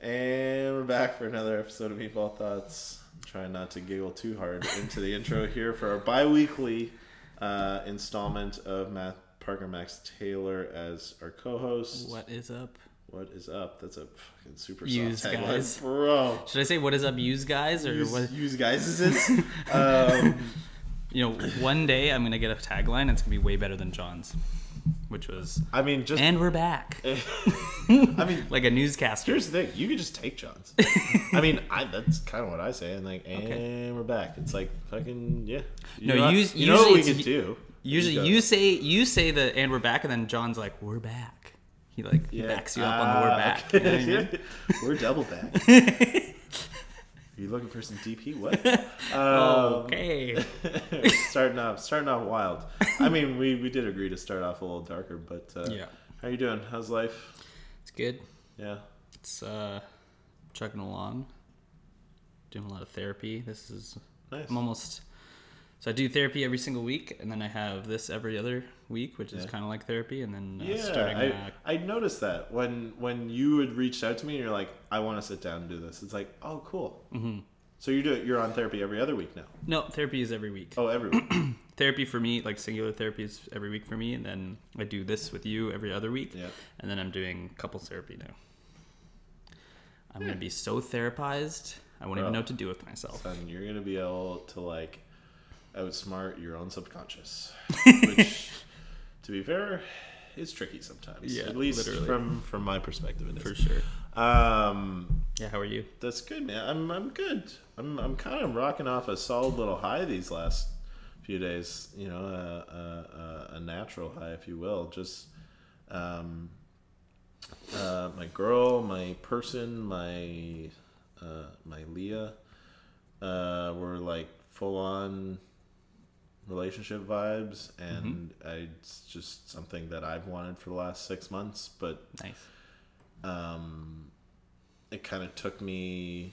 And we're back for another episode of Meatball Thoughts. Trying not to giggle too hard into the intro here for our bi weekly uh, installment of Matt Parker Max Taylor as our co host. What is up? What is up? That's a fucking super Use soft tagline. guys. Bro. Should I say what is up, use guys, or Use, what? use guys is this? um, You know, one day I'm gonna get a tagline. and It's gonna be way better than John's, which was, I mean, just. and we're back, I mean, like a newscaster. Here's the thing: you could just take John's. I mean, I that's kind of what I say. And like, and we're back. It's like fucking yeah. You No, know, use- you know what we could do. Usually, go. you say you say the and we're back, and then John's like, we're back. He like Yeah. backs you up on the we're Ah, back. okay. You know I mean? we're double back. Are you looking for some DP? What? Um, okay. starting off, starting off wild. I mean, we we did agree to start off a little darker, but uh, Yeah. How you doing? How's life? It's good. Yeah. It's uh, chugging along. Doing a lot of therapy. This is Nice. I'm almost. So I do therapy every single week, and then I have this every other week, which is Yeah. kind of like therapy. And then uh, Yeah, starting. I, uh, I noticed that when when you had reached out to me and you're like, I want to sit down and do this. It's like, oh, cool. Mm-hmm. So you do it. You're on therapy every other week now. no, therapy is every week. Oh, every week. Therapy for me, like singular therapy, is every week for me, and then I do this with you every other week. Yeah. And then I'm doing couples therapy now. I'm gonna be so therapized, I won't Bro. even know what to do with myself. Son, you're gonna be able to like outsmart your own subconscious, which, to be fair, is tricky sometimes. Yeah, At least literally. from from my perspective, it For sure. Um, Yeah. How are you? that's good, man. I'm I'm good. I'm I'm kind of rocking off a solid little high these last few days. You know, a a, a, a natural high, if you will. Just um, uh, my girl, my person, my uh, my Leah, uh, were like full on relationship vibes, and I, it's just something that I've wanted for the last six months, but Nice. um, it kind of took me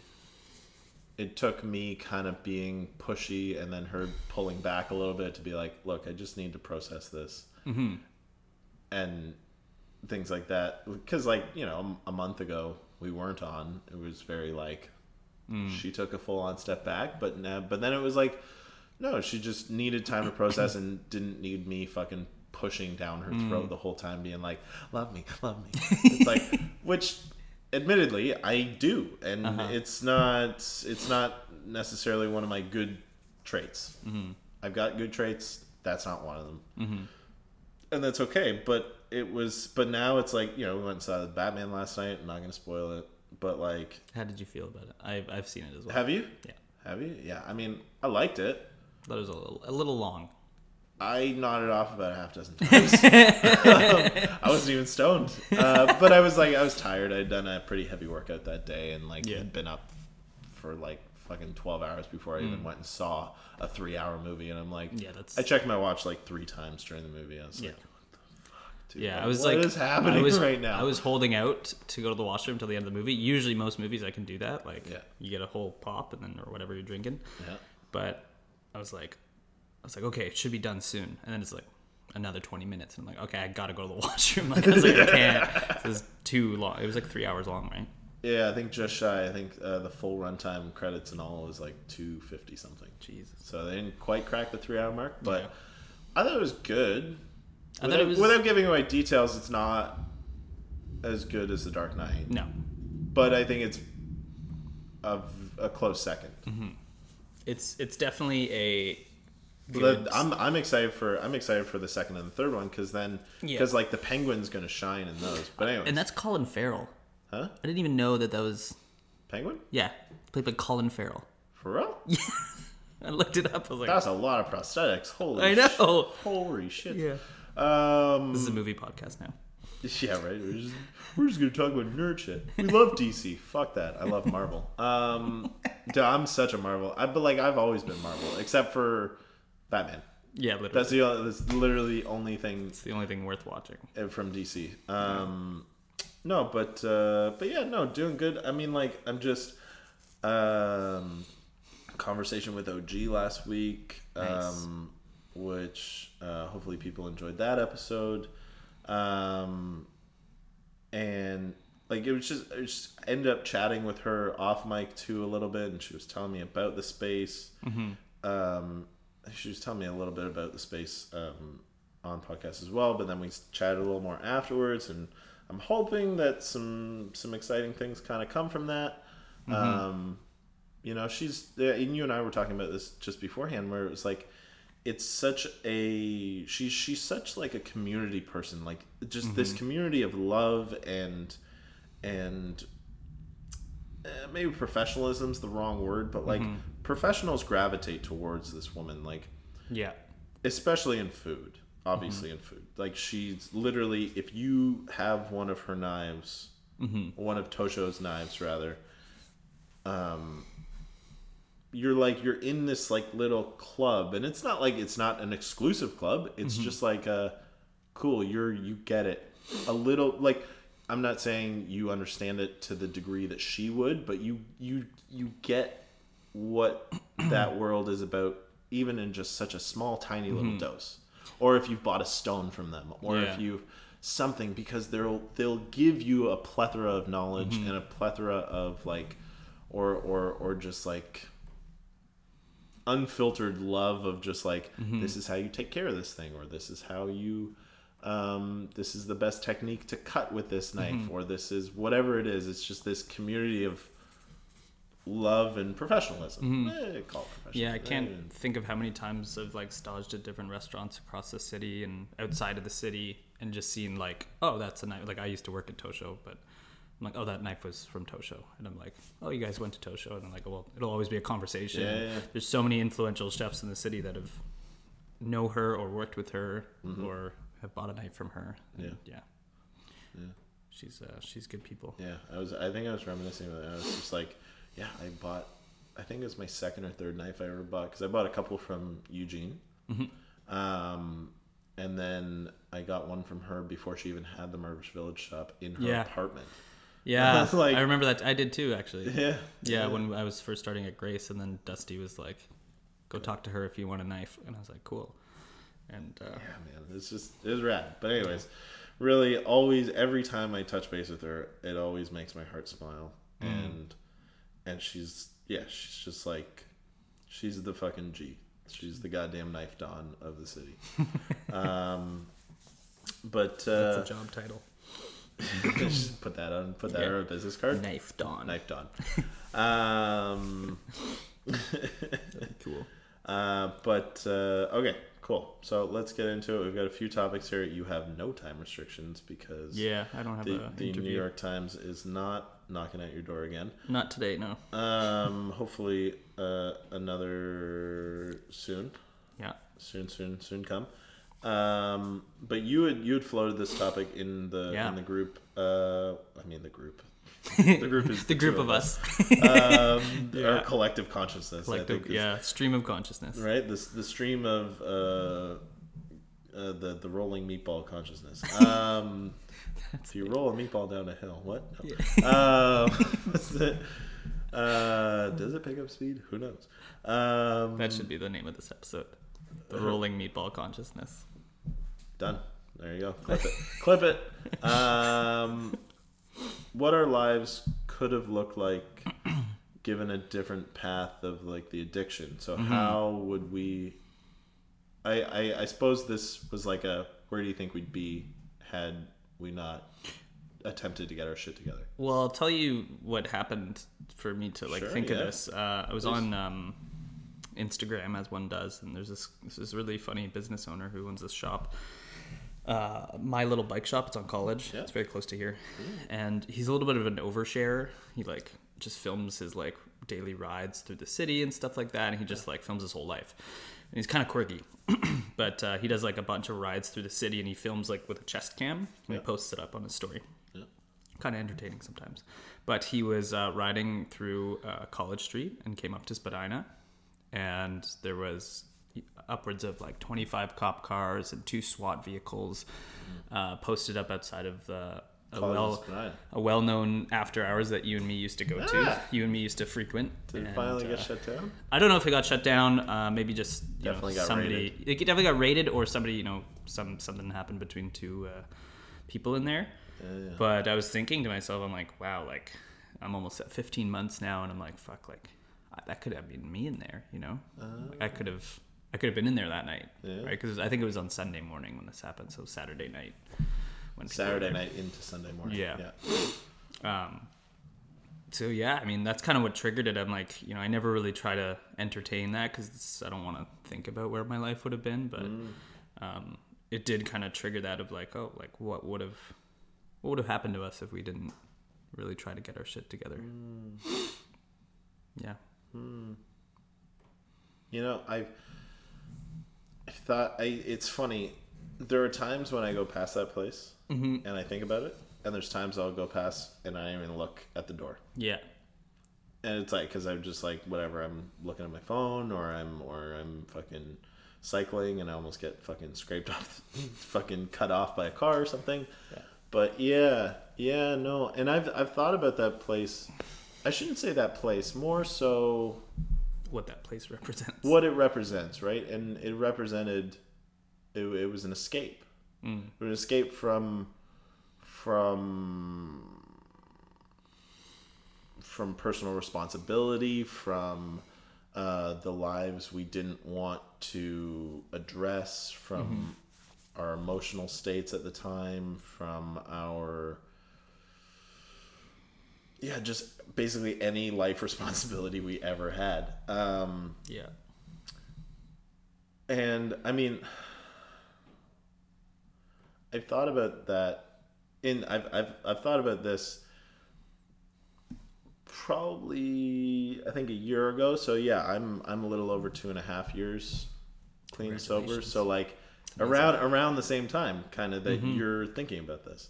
it took me kind of being pushy and then her pulling back a little bit to be like look i just need to process this Mm-hmm. and things like that because like you know a month ago we weren't on it was very like she took a full on step back but now but then it was like no she just needed time to process and didn't need me fucking pushing down her throat mm. the whole time being like love me love me it's like which admittedly i do and Uh-huh. it's not it's not necessarily one of my good traits mm-hmm. i've got good traits that's not one of them mm-hmm. and that's okay. But it was, but now it's like you know we went and saw the Batman last night. I'm not gonna spoil it, but like, How did you feel about it? I've I've seen it as well. have you? Yeah. Have you? Yeah. I mean, I liked it. That was a little, a little long. I nodded off about a half dozen times. I wasn't even stoned, uh, but I was like, I was tired. I'd done a pretty heavy workout that day, and like Yeah. had been up for like fucking twelve hours before I even went and saw a three-hour movie. And I'm like, Mm. Yeah, that's- I checked my watch like three times during the movie. I was Yeah. like, what the fuck, dude? Yeah, Like, I was what like, what is happening I was, right now? I was holding out to go to the washroom till the end of the movie. Usually, most movies I can do that. Like, Yeah. you get a whole pop and then or whatever you're drinking. Yeah. But I was like, I was like, okay, it should be done soon. And then it's like another 20 minutes, and I'm like, okay, I gotta go to the washroom. Like, I was like, I can't. This is too long. It was like three hours long, right? Yeah, I think just shy. I think uh, the full runtime credits and all was like two fifty something. Jesus. So they didn't quite crack the three hour mark, but Yeah. I thought it was good. I Without, thought it was without giving away details, it's not as good as The Dark Knight, no. but I think it's a, a close 2nd Mm-hmm. It's it's definitely a Good. I'm, I'm excited for I'm excited for the second and the third one because then Yeah. because like the Penguin's gonna shine in those. But anyway, and that's Colin Farrell. huh? I didn't even know that that was. Penguin Yeah, played by Colin Farrell. for real? I looked it up. I was like, That's a lot of prosthetics. Holy I sh- know. holy shit. Yeah. Um, This is a movie podcast now. Yeah, right. We're just, we're just gonna talk about nerd shit. We love DC. Fuck that. I love Marvel. Um, dude, I'm such a Marvel. I but like I've always been Marvel, except for Batman. Yeah, literally. That's the that's literally only thing It's the only thing worth watching. uh, from DC. Um, no, but uh, but yeah, no, doing good. I mean, like I'm just um, conversation with OG last week, Nice. um, which uh, hopefully people enjoyed that episode. Um, and like it was just I just ended up chatting with her off mic too a little bit, and she was telling me about the space. Um, she was telling me a little bit about the space um, on podcast as well, but then we chatted a little more afterwards, and I'm hoping that some some exciting things kind of come from that. Um, you know, she's yeah, and you and I were talking about this just beforehand, where it was like it's such a she's she's such like a community person like just this community of love and and eh, maybe professionalism's the wrong word but like professionals gravitate towards this woman like Yeah. especially in food obviously in food. Like she's literally if you have one of her knives one of tosho's knives rather um you're like you're in this like little club and it's not like it's not an exclusive club. It's mm-hmm. just like a cool you're you get it. A little like i'm not saying you understand it to the degree that she would but you you you get what that world is about even in just such a small tiny little mm-hmm. dose. Or if you've bought a stone from them or Yeah. if you've something because they'll they'll give you a plethora of knowledge mm-hmm. and a plethora of like or or or just like unfiltered love of just like this is how you take care of this thing or this is how you um, this is the best technique to cut with this knife or this is whatever it is. It's just this community of love and professionalism. Eh, call it professionalism. Yeah, I can't Eh, think of how many times I've like staged at different restaurants across the city and outside of the city and just seen like, oh, that's a knife. Like I used to work at Tosho, but I'm like, oh, that knife was from Tosho, and I'm like, oh, you guys went to Tosho, and I'm like, well, it'll always be a conversation. Yeah, yeah, yeah. There's so many influential chefs in the city that have know her or worked with her or have bought a knife from her. and Mm-hmm. Yeah. yeah, Yeah. She's uh, she's good people. Yeah, I was. I think I was reminiscing about it. I was just like, yeah, I bought. I think it was my second or third knife I ever bought because I bought a couple from Eugene, Mm-hmm. um, and then I got one from her before she even had the Mirvish Village shop in her Yeah. apartment. Yeah, Like- I remember that. I did too, actually. Yeah, Yeah, when I was first starting at Grace, and then Dusty was like, "Go talk to her if you want a knife," and I was like, "Cool." And uh, yeah, man, it's just it's rad. But anyways, really, always every time I touch base with her, it always makes my heart smile, Mm. and and she's yeah, she's just like she's the fucking G. She's the goddamn knife don of the city. um, but uh, that's uh, a job title. Just put that on put that Yeah. on a business card. Knife Dawn. Knife don. um, Cool. uh, but uh, okay, cool. So let's get into it. We've got a few topics here. You have no time restrictions because Yeah, I don't have the, the New. York Times is not knocking at your door again. Not today, no. Um, hopefully uh, another soon, Yeah. soon, soon, soon come. Um, but you had you had floated this topic in the Yeah. in the group. Uh, I mean the group. The group is the the group of us. Um, Yeah. Our collective consciousness. I Collective, think is- yeah, stream of consciousness. right? This the stream of uh, uh, the the rolling meatball consciousness. Um, if you roll a meatball down a hill, what? No. What's the, uh, does it pick up speed? Who knows? Um, That should be the name of this episode. The rolling meatball consciousness. done. There you go. Clip it. Clip it. Um, what our lives could have looked like given a different path of like the addiction. So how would we? I, I I suppose this was like a where do you think we'd be had we not attempted to get our shit together? Well, I'll tell you what happened for me to like Sure, think yeah. of this. Uh, I was Please. on um, Instagram as one does, and there's this this is really funny business owner who owns this shop. Uh, my little bike shop. It's on college. Yeah. It's very close to here, and he's a little bit of an overshare. He like just films his like daily rides through the city and stuff like that, and he just like films his whole life. And he's kind of quirky, but uh, he does like a bunch of rides through the city, and he films like with a chest cam, and Yeah. he posts it up on his story Yeah. kind of entertaining sometimes. But he was uh, riding through uh, College Street and came up to Spadina, and there was upwards of like 25 cop cars and two SWAT vehicles uh, posted up outside of the a well a well-known after hours that you and me used to go to. You and me used to frequent. Did it and, finally get uh, shut down? I don't know if it got shut down. Uh, maybe just Definitely know, got somebody. raided. It definitely got raided, or somebody. You know, some something happened between two uh, people in there. yeah. But I was thinking to myself, I'm like, wow, like I'm almost at 15 months now, and I'm like, fuck, like that could have been me in there, you know? Like, I could have, I could have been in there that night, Yeah. right? Because I think it was on Sunday morning when this happened, so Saturday night. When Saturday night into Sunday morning. Yeah. yeah. Um, so yeah, I mean that's kind of what triggered it. I'm like, you know, I never really try to entertain that because I don't want to think about where my life would have been, but um, it did kind of trigger that of like, oh, like what would have, what would have happened to us if we didn't really try to get our shit together? Yeah. Hmm. You know, I've I thought I. It's funny. There are times when I go past that place mm-hmm. and I think about it, and there's times I'll go past and I even look at the door. Yeah. and it's like because I'm just like whatever. I'm looking at my phone, or I'm or I'm fucking cycling, and I almost get fucking scraped off, fucking cut off by a car or something. Yeah. But yeah, yeah, no, and I've I've thought about that place. I shouldn't say that place. More so, What that place represents. what it represents, right? And it represented. It, it was an escape. Mm. It was an escape from from from personal responsibility, from uh, the lives we didn't want to address, from our emotional states at the time, from our yeah, just basically any life responsibility we ever had. Um, Yeah. and I mean, I've thought about that. In I've I've I've thought about this probably I think a year ago. So yeah, I'm I'm a little over two and a half years clean sober. So like around around the same time, kind of that you're thinking about this,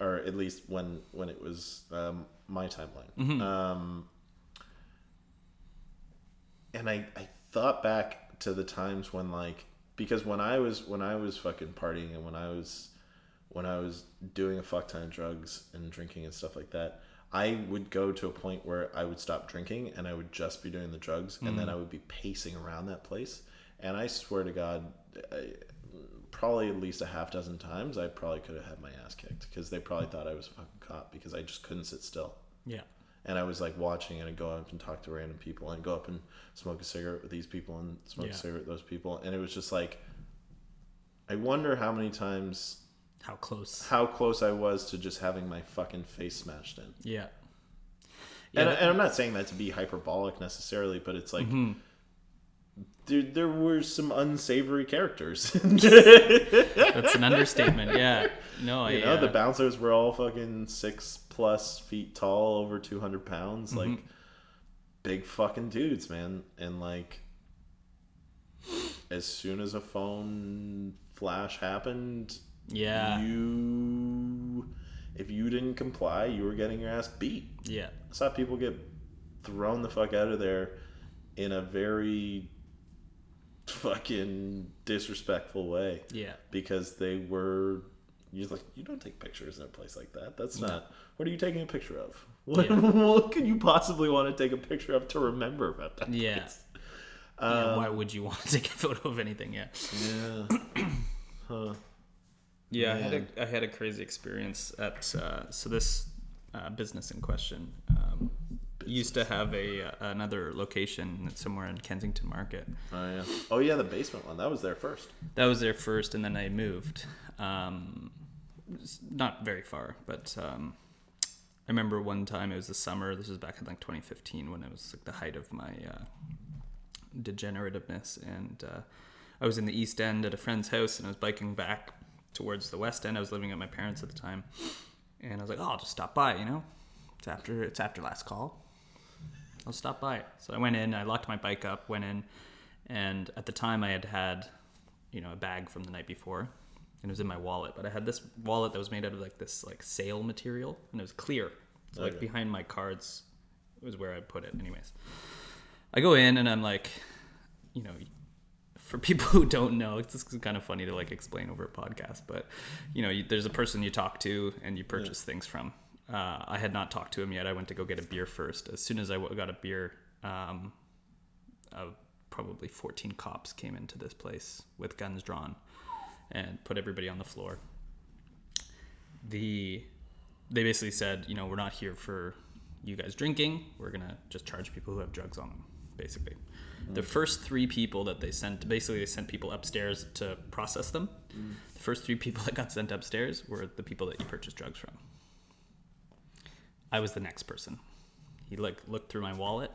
or at least when when it was um, my timeline. Um, and I, I thought back to the times when like because when I was when I was fucking partying and when I was when I was doing a fuck ton of drugs and drinking and stuff like that, I would go to a point where I would stop drinking and I would just be doing the drugs and then I would be pacing around that place. And I swear to God, I, probably at least a half dozen times, I probably could have had my ass kicked because they probably thought I was a fucking cop because I just couldn't sit still Yeah. and I was like watching and I'd go up and talk to random people and go up and smoke a cigarette with these people and smoke Yeah. a cigarette with those people and it was just like I wonder how many times How close? how close I was to just having my fucking face smashed in. Yeah. and, that- and I'm not saying that to be hyperbolic necessarily, but it's like Mm-hmm. there, there were some unsavory characters. That's an understatement. Yeah. No, I. you know, uh, the bouncers were all fucking six plus feet tall, over 200 pounds, Mm-hmm. like big fucking dudes, man. And like, as soon as a phone flash happened, yeah. you, if you didn't comply, you were getting your ass beat. yeah. I saw people get thrown the fuck out of there in a very fucking disrespectful way Yeah. because they were you're like you don't take pictures in a place like that that's not what are you taking a picture of what, Yeah. what could you possibly want to take a picture of to remember about that Yeah. place? yeah. Um, Why would you want to take a photo of anything? Yeah. yeah huh Yeah, I had a I had a crazy experience at uh, so this uh, business in question um, used to have a uh, another location somewhere in Kensington Market. oh yeah oh yeah the basement one that was there first That was there first, and then I moved. Um, not very far, but um, I remember one time it was the summer. This was back in like 2015 when it was like the height of my uh, degenerativeness, and uh, I was in the East End at a friend's house, and I was biking back towards the West End. I was living at my parents at the time, and I was like, "Oh, I'll just stop by," you know. It's after it's after last call. I'll stop by. So I went in. I locked my bike up. Went in, and at the time I had had, you know, a bag from the night before, and it was in my wallet. But I had this wallet that was made out of like this like sail material, and it was clear. So like behind my cards was where I put it. Anyways, I go in and I'm like, you know, for people who don't know, it's just kind of funny to like explain over a podcast, but you know, you, there's a person you talk to and you purchase things from. Uh, I had not talked to him yet. I went to go get a beer first. As soon as I got a beer, um, uh, probably 14 cops came into this place with guns drawn and put everybody on the floor. The they basically said, you know, we're not here for you guys drinking. We're gonna just charge people who have drugs on them, basically. The first three people that they sent, basically, they sent people upstairs to process them. Mm. The first three people that got sent upstairs were the people that you purchased drugs from. I was the next person. He like looked through my wallet.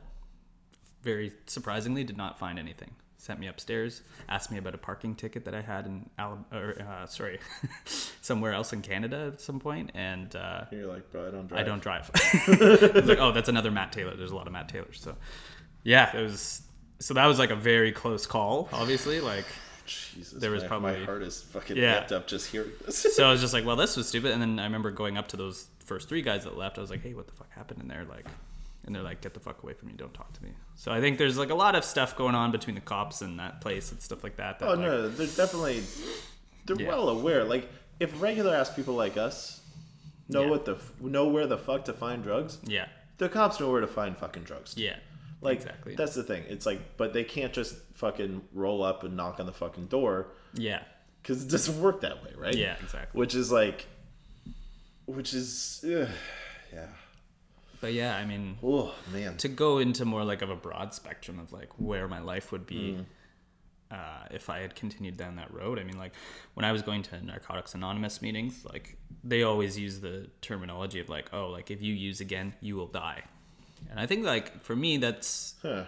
Very surprisingly, did not find anything. Sent me upstairs, asked me about a parking ticket that I had in Alab- or uh, sorry, somewhere else in Canada at some point, and uh, You're like, bro, I don't drive. I don't drive. I was like, oh, that's another Matt Taylor. There's a lot of Matt Taylors. So, yeah, it was. So that was like a very close call. Obviously, like, Jesus, There was my, probably- my heart is fucking Yeah. up just hearing this. so I was just like, well, this was stupid. And then I remember going up to those first three guys that left. I was like, hey, what the fuck happened? in they're like, and they're like, get the fuck away from me. Don't talk to me. So I think there's like a lot of stuff going on between the cops and that place and stuff like that. that oh like, no, they're definitely they're Yeah. well aware. Like if regular ass people like us know Yeah. what the know where the fuck to find drugs, Yeah. the cops know where to find fucking drugs. too. Yeah. Like exactly. that's the thing. It's like, but they can't just fucking roll up and knock on the fucking door yeah. because it doesn't work that way, right? Yeah. Exactly. Which is like, which is, ugh, yeah. But yeah, I mean, Oh man. to go into more like of a broad spectrum of like where my life would be uh, if I had continued down that road. I mean, like when I was going to Narcotics Anonymous meetings, like they always use the terminology of like, oh, like if you use again, you will die. And I think like for me, that's Huh.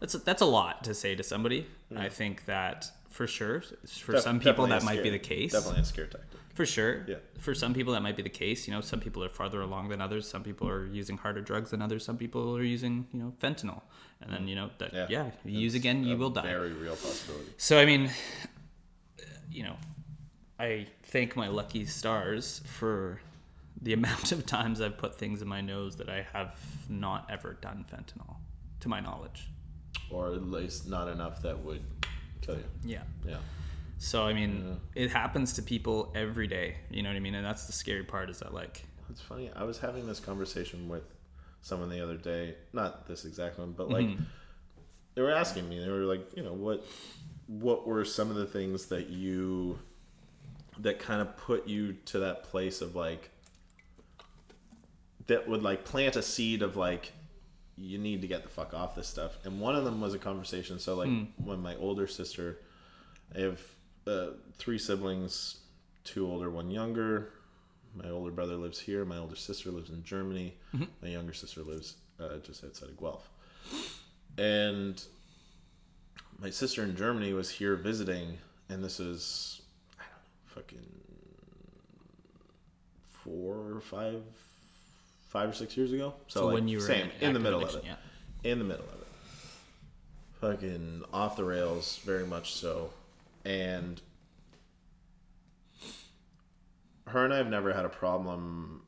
that's that's a lot to say to somebody. I think that for sure, for Def- some people that might be the case. Definitely a scare tactic. For sure. Yeah. For some people, that might be the case. You know, some people are farther along than others. Some people are using harder drugs than others. Some people are using, you know, fentanyl. And then, you know, that, Yeah. yeah, you use again, you will die. Very real possibility. So, I mean, you know, I thank my lucky stars for the amount of times I've put things in my nose that I have not ever done fentanyl, to my knowledge. Or at least not enough that would kill you. Yeah. Yeah. So, I mean, it happens to people every day. You know what I mean? And that's the scary part is that, like, It's funny. I was having this conversation with someone the other day. Not this exact one, but like mm-hmm. they were asking me. They were like, you know, what what were some of the things that you that kind of put you to that place of like that would like plant a seed of like you need to get the fuck off this stuff. And one of them was a conversation. So like when my older sister, I have uh, three siblings, two older, one younger. My older brother lives here. My older sister lives in Germany. My younger sister lives uh, just outside of Guelph. And my sister in Germany was here visiting, and this is I don't know, fucking four or five, five or six years ago. So, so like, when you were same in the middle addiction, of it Yeah. in the middle of it. Fucking off the rails, very much so. And her and I have never had a problem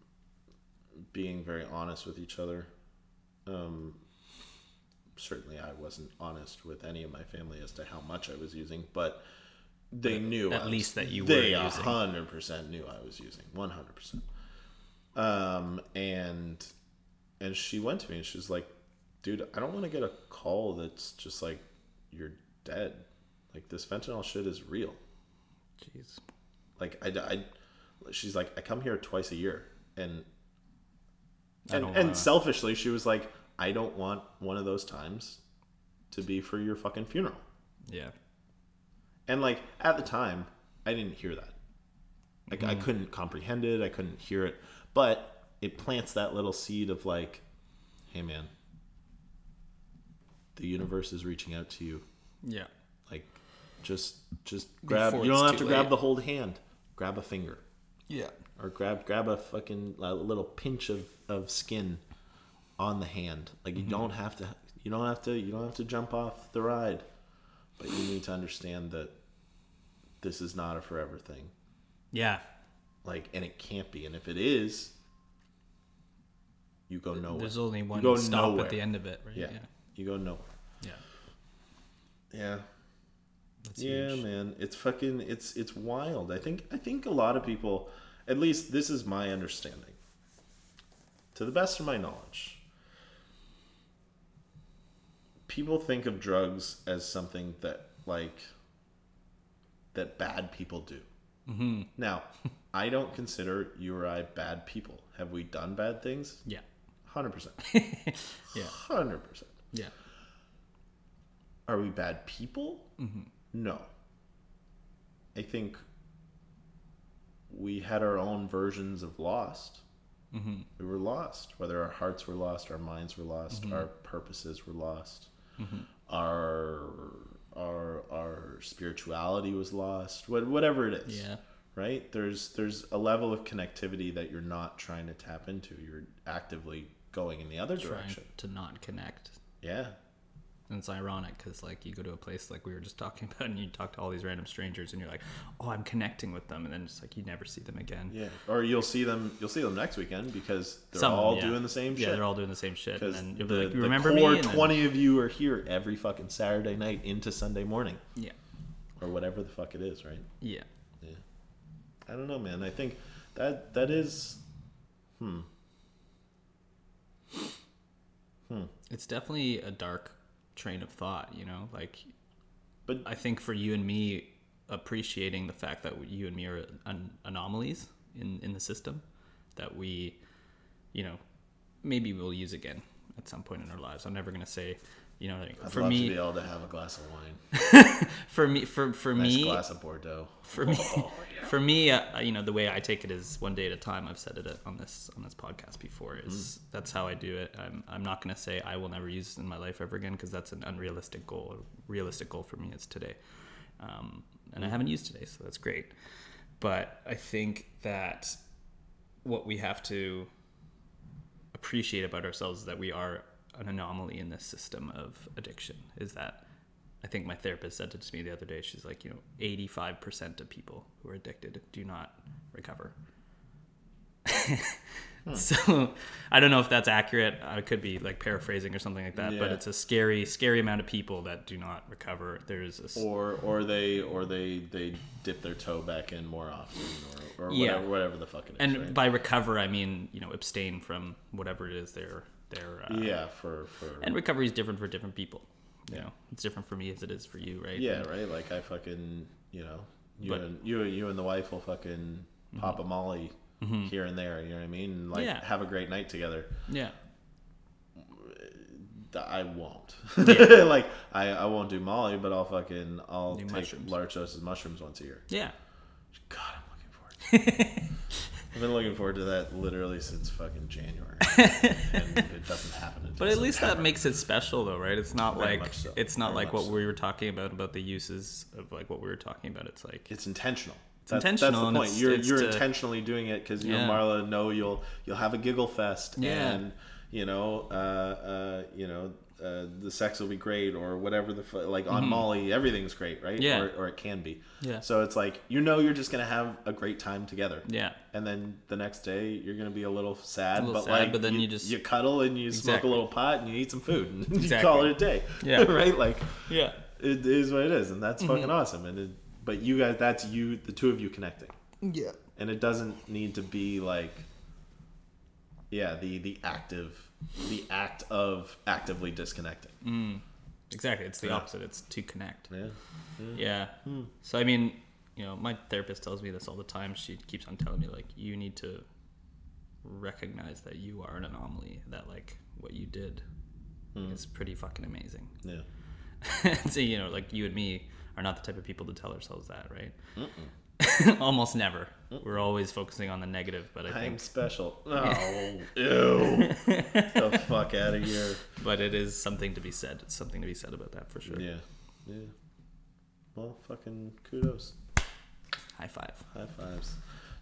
being very honest with each other. Um, certainly, I wasn't honest with any of my family as to how much I was using, but they knew at I was- least that you were they using. hundred percent knew I was using one hundred percent. Um, and and she went to me and she's like, "Dude, I don't want to get a call that's just like you're dead. Like this fentanyl shit is real. Jeez. Like I, I she's like, I come here twice a year, and and, don't and selfishly, she was like, I don't want one of those times to be for your fucking funeral. Yeah. And like at the time, I didn't hear that. Like I Mm-hmm. couldn't comprehend it. I couldn't hear it. But it plants that little seed of like, hey man, the universe is reaching out to you. Yeah. Like, just just grab. Before you don't have to too grab the whole hand. Grab a finger, Yeah. or grab grab a fucking a little pinch of of skin on the hand. Like you Mm-hmm. don't have to. You don't have to. You don't have to jump off the ride. But you need to understand that this is not a forever thing. Yeah. Like, and it can't be. And if it is, you go nowhere. There's only one go stop nowhere. at the end of it, right? Yeah. Yeah. You go nowhere. Yeah. Yeah. That's yeah, huge. man. It's fucking. It's it's wild. I think I think a lot of people, at least this is my understanding. To the best of my knowledge, people think of drugs as something that like that bad people do. Mm-hmm. Now, I don't consider you or I bad people. Have we done bad things? Yeah. Hundred percent. Yeah. Hundred percent. Yeah. Are we bad people? Mm-hmm. No. I think we had our own versions of lost. Mm-hmm. We were lost. Whether our hearts were lost, our minds were lost, Mm-hmm. our purposes were lost, our our our spirituality was lost. What, whatever it is, Yeah. right? There's there's a level of connectivity that you're not trying to tap into. You're actively going in the other Trying direction. to not connect. Yeah. And it's ironic because like you go to a place like we were just talking about, and you talk to all these random strangers, and you're like, "Oh, I'm connecting with them," and then it's like you never see them again. Yeah, or you'll see them. You'll see them next weekend because they're Some all yeah. doing the same Yeah, shit. they're all doing the same shit, and because then the, you'll be like, "You the remember core me?" And then- twenty of you are here every fucking Saturday night into Sunday morning yeah, or whatever the fuck it is, right? yeah, Yeah. I don't know, man. I think that that is. Hmm, hmm. it's definitely a dark train of thought. You know, like But I think for you and me, appreciating the fact that you and me are an- anomalies in in the system, that we, you know, maybe we'll use again at some point in our lives. I'm never gonna say, you know, like, I'd for love to be able to have a glass of wine, for me, for for nice me, glass of Bordeaux. for me, Oh, yeah. for me, uh, you know, the way I take it is one day at a time. I've said it on this on this podcast before. Is that's how I do it. I'm I'm not gonna say I will never use this in my life ever again because that's an unrealistic goal. A realistic goal for me is today, um, and I haven't used today, so that's great. But I think that what we have to appreciate about ourselves is that we are an anomaly in this system of addiction. Is that I think my therapist said it to me the other day. She's like, you know, 85% of people who are addicted do not recover. Hmm. So I don't know if that's accurate. I could be like paraphrasing or something like that, but it's a scary, scary amount of people that do not recover. There's a, Or or they or they they dip their toe back in more often or, or Yeah. whatever whatever the fuck it is. and right? by recover, I mean you know abstain from whatever it is they're they're. Uh, yeah, for for And recovery is different for different people. You know, it's different for me as it is for you, right? Yeah, right. Like I fucking, you know, you But- and you, you and the wife will fucking pop a Molly here and there. You know what I mean? And, Like Yeah. have a great night together. Yeah. I won't. Yeah. like I, I won't do Molly, but I'll fucking I'll Do take mushrooms. large doses of mushrooms once a year. Yeah. God, I'm looking forward. I've been looking forward to that literally since fucking January, and it doesn't happen. It But at least that makes it special, though, right? It's not Very like so. it's not Very like what so. we were talking about about the uses of like what we were talking about. It's like it's intentional. It's intentional, That's the point. it's- you're it's you're to- intentionally doing it because you Yeah. know Marla know you'll you'll have a giggle fest Yeah. and you know uh, uh, you know uh, the sex will be great or whatever the fu- like on Molly everything's great right? Mm-hmm. Yeah. or, or it can be. Yeah. so it's like you know you're just gonna have a great time together. Yeah, and then the next day you're gonna be a little sad A little but sad, like but then you just- you cuddle and you smoke a little pot and you eat some food and you call it a day. Yeah. right? Like yeah, it is what it is and that's Mm-hmm. fucking awesome and it, but you guys that's you the two of you connecting. Yeah, and it doesn't need to be like yeah the the active the act of actively disconnecting mm. exactly. It's the Yeah. opposite. It's to connect. yeah Yeah. Hmm. So I mean, you know, my therapist tells me this all the time. She keeps on telling me like you need to recognize that you are an anomaly. That like what you did hmm. is pretty fucking amazing. yeah so you know, like you and me are not the type of people to tell ourselves that, right? Almost never. We're always focusing on the negative, but I think i'm special oh ew Get the fuck out of here but it is something to be said. It's something to be said about that for sure. yeah yeah well fucking kudos High five. high fives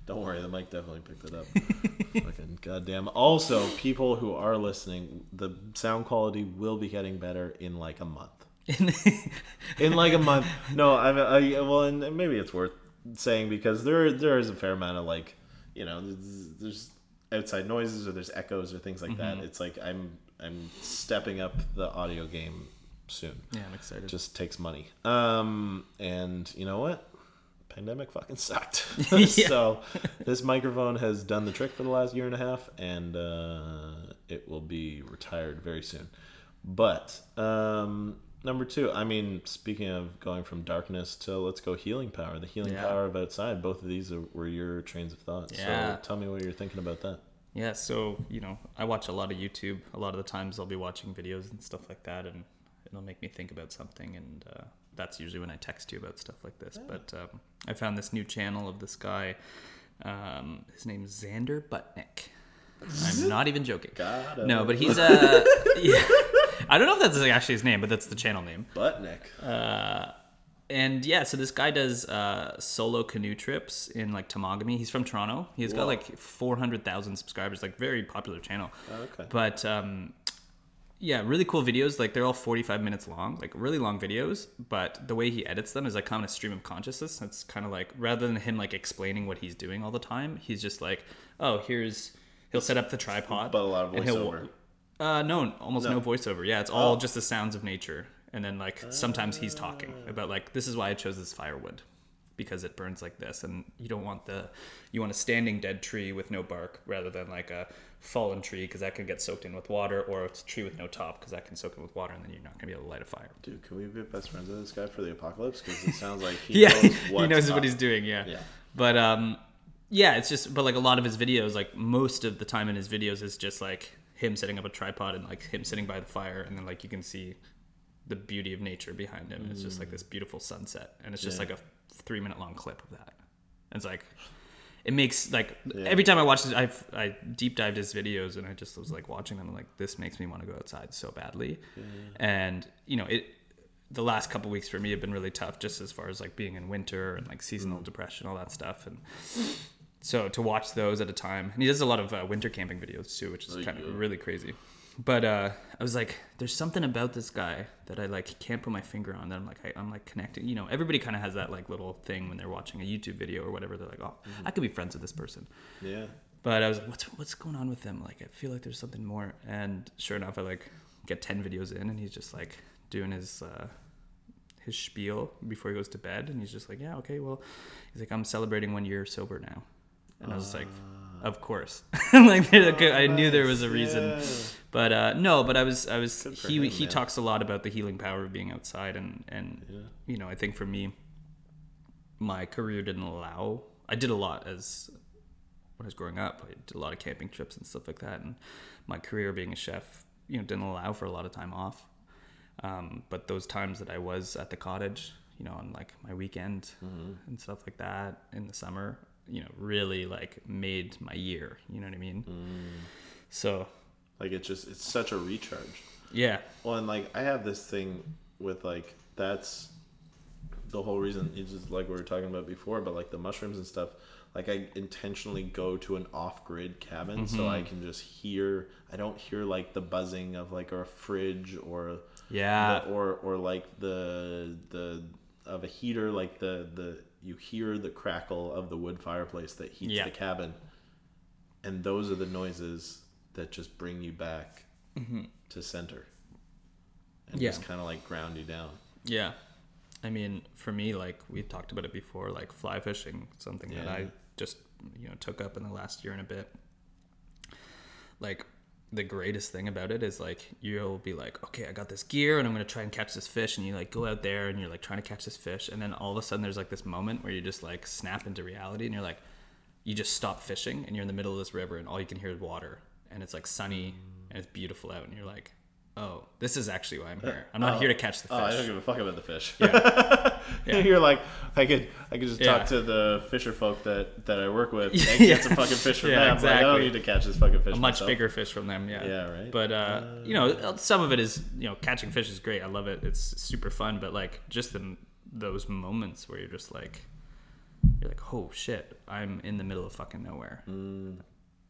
don't worry the mic definitely picked it up fucking goddamn also people who are listening the sound quality will be getting better in like a month in like a month. No, I, I well, and maybe it's worth saying because there there is a fair amount of like, you know, there's, there's outside noises or there's echoes or things like that. It's like I'm I'm stepping up the audio game soon. yeah, I'm excited. It just takes money. Um, and you know what? Pandemic fucking sucked. Yeah. so this microphone has done the trick for the last year and a half, and uh, it will be retired very soon. But um, number two. I mean, speaking of going from darkness to let's go healing power, the healing Yeah. power of outside. Both of these are, were your trains of thought. Yeah. So tell me what you're thinking about that. Yeah, so you know, I watch a lot of YouTube. A lot of the times, I'll be watching videos and stuff like that, and it'll make me think about something. And uh, that's usually when I text you about stuff like this. But um, I found this new channel of this guy. Um, his name's Xander Budnick. I'm not even joking. No, but he's a. yeah. I don't know if that's actually his name, but that's the channel name. Budnick. Uh, and yeah, so this guy does uh, solo canoe trips in like Temagami. He's from Toronto. He's got Whoa. like four hundred thousand subscribers. Like very popular channel. okay. But um, yeah, really cool videos. Like they're all forty five minutes long. Like really long videos. But the way he edits them is like kind of a stream of consciousness. It's kind of like rather than him like explaining what he's doing all the time, he's just like, oh, here's he'll set up the tripod. But a lot of voiceover. Uh, no, almost no, No. voiceover. Yeah, it's all Oh. just the sounds of nature, and then like sometimes he's talking about like this is why I chose this firewood because it burns like this, and you don't want the you want a standing dead tree with no bark rather than like a fallen tree because that can get soaked in with water, or a tree with no top because that can soak in with water, and then you're not gonna be able to light a fire. Dude, can we be best friends with this guy for the apocalypse? Because it sounds like he yeah, knows he what's knows what he's doing. Yeah. Yeah. But um, yeah, it's just but like a lot of his videos, like most of the time in his videos is just like him setting up a tripod and like him sitting by the fire, and then like you can see the beauty of nature behind him. It's just like this beautiful sunset, and it's just Yeah. like a three minute long clip of that. And it's like. It makes like Yeah. every time I watch this, I've I deep dived his videos and I just was like watching them and like this makes me want to go outside so badly, and you know it the last couple weeks for me have been really tough just as far as like being in winter and like seasonal Mm. depression all that stuff and so to watch those at a time and he does a lot of uh, winter camping videos too which is Oh, kind of really crazy but uh, I was like, there's something about this guy that I like can't put my finger on. That I'm like, I, I'm like connecting. You know, everybody kind of has that like little thing when they're watching a YouTube video or whatever. They're like, oh, Mm-hmm. I could be friends with this person. Yeah. But I was like, what's what's going on with them? Like, I feel like there's something more. And sure enough, I like get ten videos in, and he's just like doing his uh, his spiel before he goes to bed, and he's just like, yeah, okay, well, he's like, I'm celebrating one year sober now, and I was like, of course, like I knew there was a reason. Yeah. But uh, no, but I was I was Good he him, he man. talks a lot about the healing power of being outside, and and Yeah. you know I think for me, my career didn't allow. I did a lot as when I was growing up. I did a lot of camping trips and stuff like that, and my career being a chef, you know, didn't allow for a lot of time off. Um, but those times that I was at the cottage, you know, on like my weekend and stuff like that in the summer, you know, really like made my year. You know what I mean? Mm. So Like it's just it's such a recharge. yeah, Well, and like I have this thing with like that's the whole reason. It's just like we were talking about before, but like the mushrooms and stuff. Like I intentionally go to an off-grid cabin so I mm-hmm. can just hear. I don't hear like the buzzing of like a fridge or Yeah. the- or or like the the of a heater. Like the the you hear the crackle of the wood fireplace that heats Yeah. the cabin, and those are the noises that just bring you back mm-hmm. to center and Yeah. just kind of like ground you down. Yeah. I mean, for me, like we talked about it before, like fly fishing, something that I just, you know, took up in the last year and a bit. Like the greatest thing about it is like you'll be like, okay, I got this gear and I'm gonna try and catch this fish, and you like go out there and you're like trying to catch this fish, and then all of a sudden there's like this moment where you just like snap into reality, and you're like, you just stop fishing and you're in the middle of this river, and all you can hear is water, and it's like sunny and it's beautiful out, and you're like, oh, this is actually why I'm here. I'm not Oh. here to catch the fish. Oh, I don't give a fuck about the fish. Yeah. You're like, I could, I could just Yeah. talk to the fisher folk that that I work with and Yeah. get some fucking fish from Yeah, them. Like, I don't need to catch this fucking fish. a much myself. bigger fish from them yeah Yeah, right. but uh, you know some of it is you know catching fish is great i love it it's super fun but like just the, those moments where you're just like you're like oh shit i'm in the middle of fucking nowhere Mm.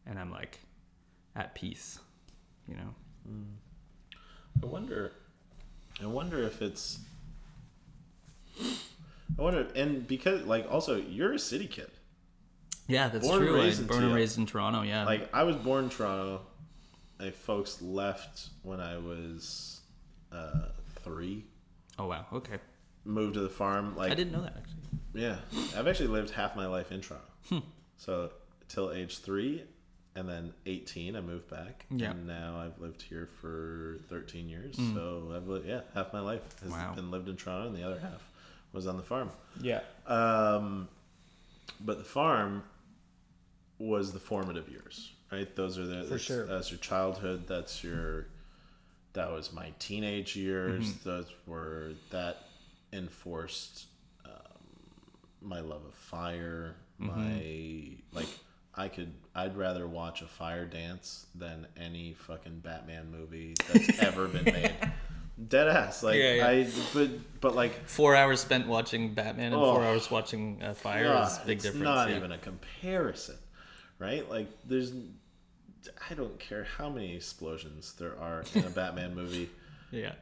and i'm like at peace you know I wonder. I wonder if it's. I wonder, and because like also you're a city kid. yeah that's Born true raised I, in born and TL. raised in toronto yeah Like I was born in Toronto. My folks left when I was uh, three. oh wow okay Moved to the farm. Like i didn't know that actually Yeah, I've actually lived half my life in Toronto. Hmm. So till age three, and then 18 I moved back. Yeah. And now I've lived here for 13 years. Mm. So I've lived, yeah, half my life has Wow. been lived in Toronto and the other half was on the farm. Yeah. Um, but the farm was the formative years, right? Those are the For that's, sure. that's your childhood. That's your that was my teenage years. Mm-hmm. Those were that enforced um, my love of fire. Mm-hmm. My like I could I'd rather watch a fire dance than any fucking Batman movie that's ever been made. Dead ass, like Yeah, yeah. I, but but like Four hours spent watching Batman and four Oh. hours watching uh, Fire God, is a big it's difference. Not yeah. even a comparison, right? Like there's, I don't care how many explosions there are in a Batman movie. yeah.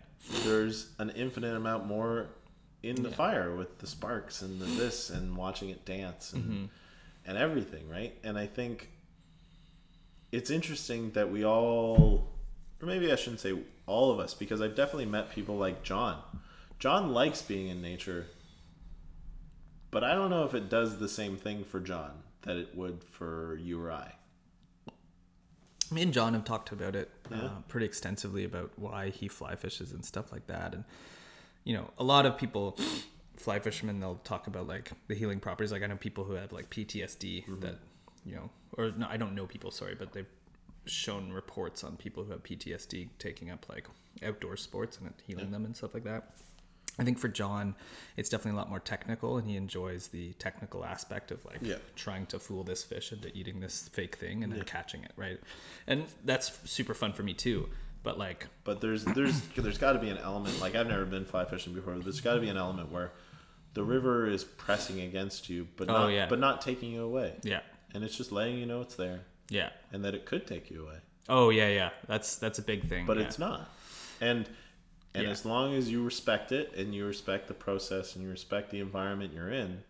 There's an infinite amount more in the Yeah. fire with the sparks and the this and watching it dance and Mm-hmm. And everything, right? And I think it's interesting that we all, or maybe I shouldn't say all of us, because I've definitely met people like John. John likes being in nature, but I don't know if it does the same thing for John that it would for you or I. Me and John have talked about it Yeah. uh, pretty extensively about why he fly fishes and stuff like that. And you know, a lot of people, fly fishermen, they'll talk about like the healing properties. Like I know people who have like PTSD Mm-hmm. that you know, or no, I don't know people. Sorry, but they've shown reports on people who have PTSD taking up like outdoor sports and it healing them and stuff like that. I think for John, it's definitely a lot more technical, and he enjoys the technical aspect of like Yeah. trying to fool this fish into eating this fake thing and then Yeah. catching it, right? And that's super fun for me too. But like, But there's there's there's got to be an element like I've never been fly fishing before. But there's got to be an element where the river is pressing against you, but Oh, not yeah. but not taking you away, yeah, and it's just letting you know it's there yeah. and that it could take you away. Oh yeah, yeah. That's that's a big thing. but yeah. it's not. And and Yeah. as long as you respect it and you respect the process and you respect the environment you're in,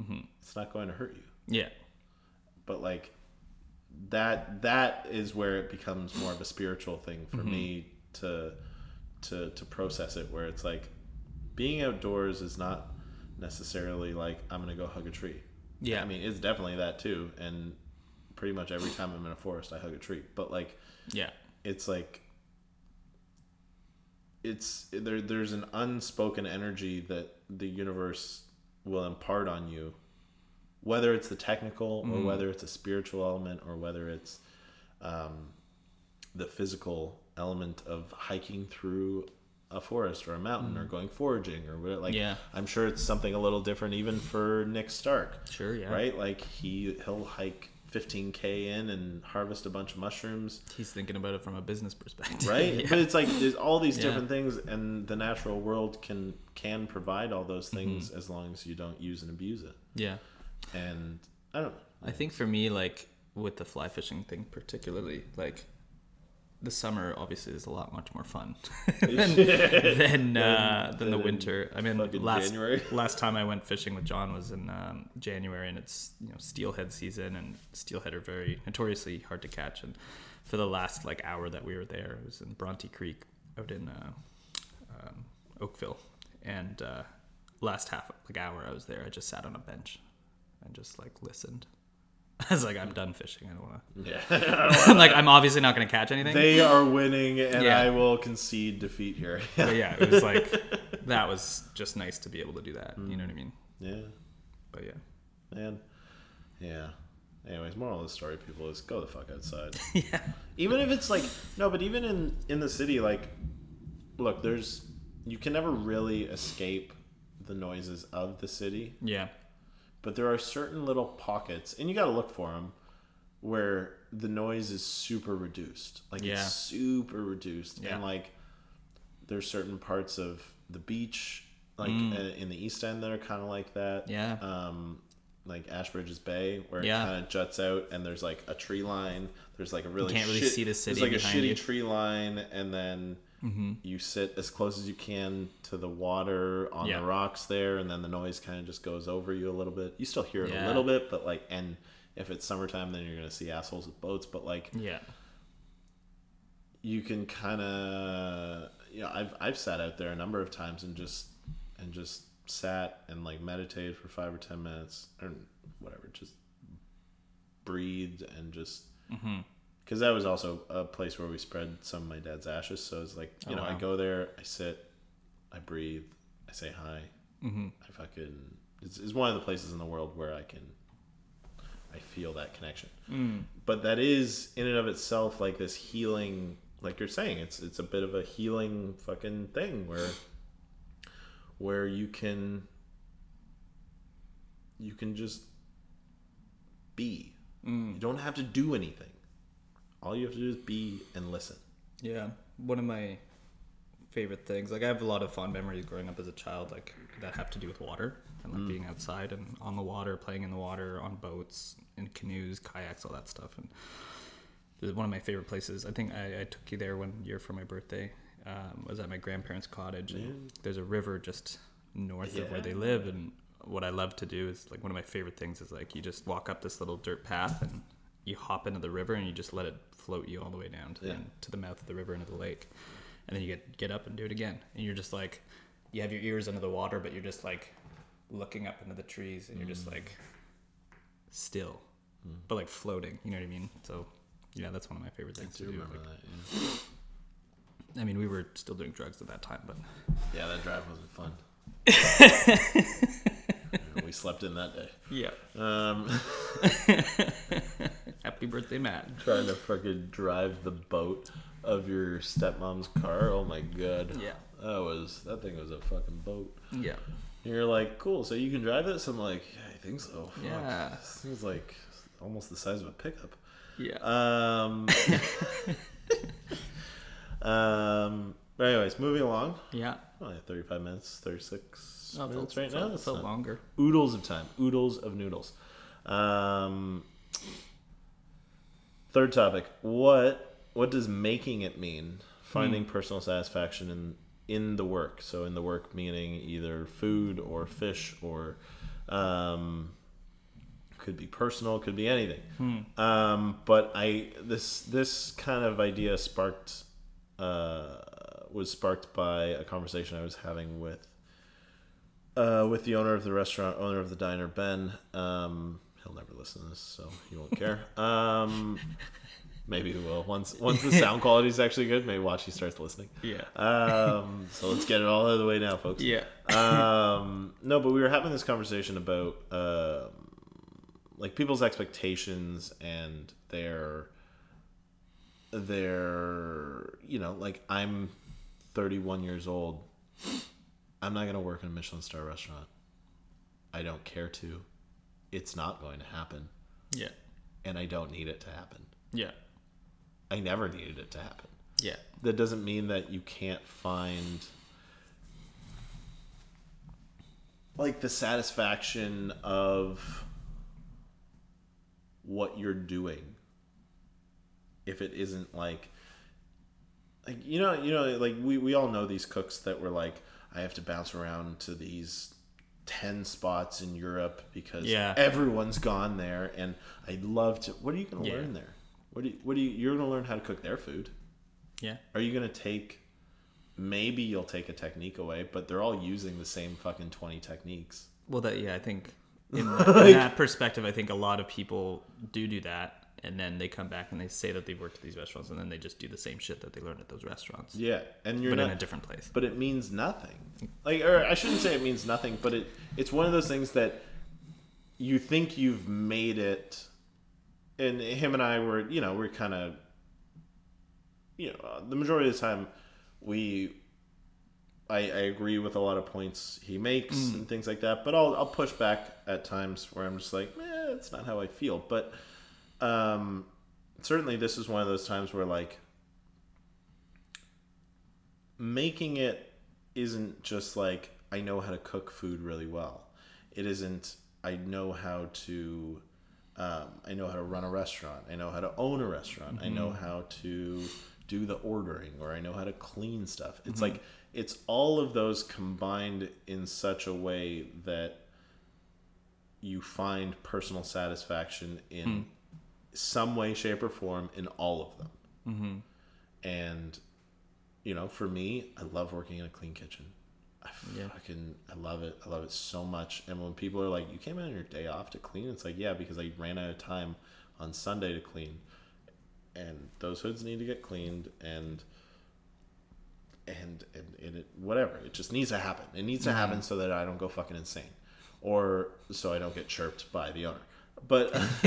Mm-hmm. it's not going to hurt you. Yeah, But like that that is where it becomes more of a spiritual thing for Mm-hmm. me to to to process it where it's like being outdoors is not necessarily like I'm gonna go hug a tree. yeah. I mean, it's definitely that too. And pretty much every time I'm in a forest, I hug a tree. But like, yeah, it's like it's there there's an unspoken energy that the universe will impart on you whether it's the technical or whether it's a spiritual element or whether it's um, the physical element of hiking through a forest or a mountain or going foraging or whatever like Yeah. i'm sure it's something a little different even for nick stark sure, yeah. right like he he'll hike 15k in and harvest a bunch of mushrooms He's thinking about it from a business perspective, right yeah. but it's like there's all these Yeah. different things and the natural world can can provide all those Mm-hmm. things as long as you don't use and abuse it yeah. And i don't know I think for me, like with the fly fishing thing, particularly, like the summer obviously is a lot much more fun than than, uh, than the than in winter. I mean, last January. last time I went fishing with John was in um, January, and it's you know steelhead season, and steelhead are very notoriously hard to catch. And for the last like hour that we were there, it was in Bronte Creek out in uh, um, Oakville, and uh, last half like hour I was there, I just sat on a bench and just like listened. I was like, I'm done fishing. I don't want to. yeah I'm like, I'm obviously not going to catch anything. they are winning and Yeah. i will concede defeat here but yeah, it was like that was just nice to be able to do that. You know what I mean? yeah But yeah, man yeah anyways moral of the story people is go the fuck outside yeah, even if it's like no but even in in the city like look there's you can never really escape the noises of the city yeah, but there are certain little pockets and you got to look for them where the noise is super reduced like Yeah. it's super reduced Yeah. and like there's certain parts of the beach like Mm. uh, in the east end that are kind of like that yeah, um like Ashbridges Bay where Yeah. it kind of juts out and there's like a tree line there's like a really can't really shit- see the city there's like a shitty you. tree line and then Mm-hmm. you sit as close as you can to the water on Yeah. the rocks there and then the noise kind of just goes over you a little bit you still hear it Yeah. a little bit but like and if it's summertime then you're gonna see assholes with boats but like yeah, you can kind of you know I've I've sat out there a number of times and just and just sat and like meditated for five or ten minutes or whatever just breathed and just because that was also a place where we spread some of my dad's ashes. So it's like you Oh, know, I go there, I sit, I breathe, I say hi. Mm-hmm. I fucking it's, it's one of the places in the world where I can I feel that connection. Mm. But that is in and of itself like this healing, like you're saying, it's it's a bit of a healing fucking thing where where you can you can just be. Mm. You don't have to do anything. All you have to do is be and listen. Yeah, one of my favorite things. Like I have a lot of fond memories growing up as a child, like that have to do with water and like being outside and on the water, playing in the water, on boats, in canoes, kayaks, all that stuff. And it was one of my favorite places. I think I, I took you there one year for my birthday. Um, was at my grandparents' cottage, and there's a river just north of where they live. And what I love to do is like one of my favorite things is like you just walk up this little dirt path and you hop into the river and you just let it float you all the way down to, Yeah. the, to the mouth of the river into the lake and then you get get up and do it again and you're just like you have your ears under the water but you're just like looking up into the trees and you're just mm. like still mm. but like floating you know what i mean so yeah that's one of my favorite things I to do do remember like- that. Yeah. i mean we were still doing drugs at that time but yeah, that drive wasn't fun. we slept in that day. yeah Um, happy birthday matt trying to fucking drive the boat of your stepmom's car. Oh my god. yeah That was that thing was a fucking boat. yeah And you're like, cool. So you can drive this? I'm like, yeah, I think so. Fuck. Yeah. This thing's like almost the size of a pickup. yeah Um. um. But anyways, moving along. yeah Only 35 minutes, 36 Oh, minutes right now. Felt not- longer. oodles of time. Oodles of noodles. Um third topic. What what does making it mean? Finding personal satisfaction in in the work. So in the work meaning either food or fish or um could be personal could be anything. Um but i this this kind of idea sparked uh was sparked by a conversation i was having with uh, with the owner of the restaurant, owner of the diner, Ben. Um, he'll never listen to this, so he won't care. Um, maybe he will once once the sound quality is actually good. Maybe watch he starts listening. yeah Um, so let's get it all out of the way now, folks. yeah Um, no, but we were having this conversation about um like people's expectations and their their you know like I'm 31 years old. I'm not gonna work in a Michelin star restaurant. I don't care to. It's not going to happen, yeah and I don't need it to happen. yeah I never needed it to happen. yeah That doesn't mean that you can't find like the satisfaction of what you're doing if it isn't like like you know you know like we, we all know these cooks that were like i have to bounce around to these 10 spots in europe because Yeah. everyone's gone there and i'd love to what are you going to Yeah. learn there? What do you what do you you're going to learn how to cook their food. Yeah. Are you going to take maybe you'll take a technique away but they're all using the same fucking 20 techniques. Well, that yeah, I think in, that, in that perspective, I think a lot of people do do that, and then they come back and they say that they've worked at these restaurants, and then they just do the same shit that they learned at those restaurants, yeah and you're but not in a different place. but it means nothing. Like, or I shouldn't say it means nothing, but it it's one of those things that you think you've made it. And him and I were, you know, we're kind of, you know, the majority of the time, we, I, I agree with a lot of points he makes and things like that. But I'll I'll push back at times where I'm just like, eh, it's not how I feel. But um, certainly, this is one of those times where like making it isn't just like I know how to cook food really well. It isn't I know how to um, I know how to run a restaurant. I know how to own a restaurant. I know how to do the ordering or I know how to clean stuff. It's like it's all of those combined in such a way that you find personal satisfaction in some way, shape, or form in all of them. Mm-hmm. And you know, for me, I love working in a clean kitchen. I Yeah. fucking I love it. I love it so much. And when people are like, "You came out on your day off to clean," it's like, "Yeah, because I ran out of time on Sunday to clean." and those hoods need to get cleaned and and and, and it, whatever it just needs to happen it needs to mm-hmm. happen so that i don't go fucking insane or so i don't get chirped by the owner but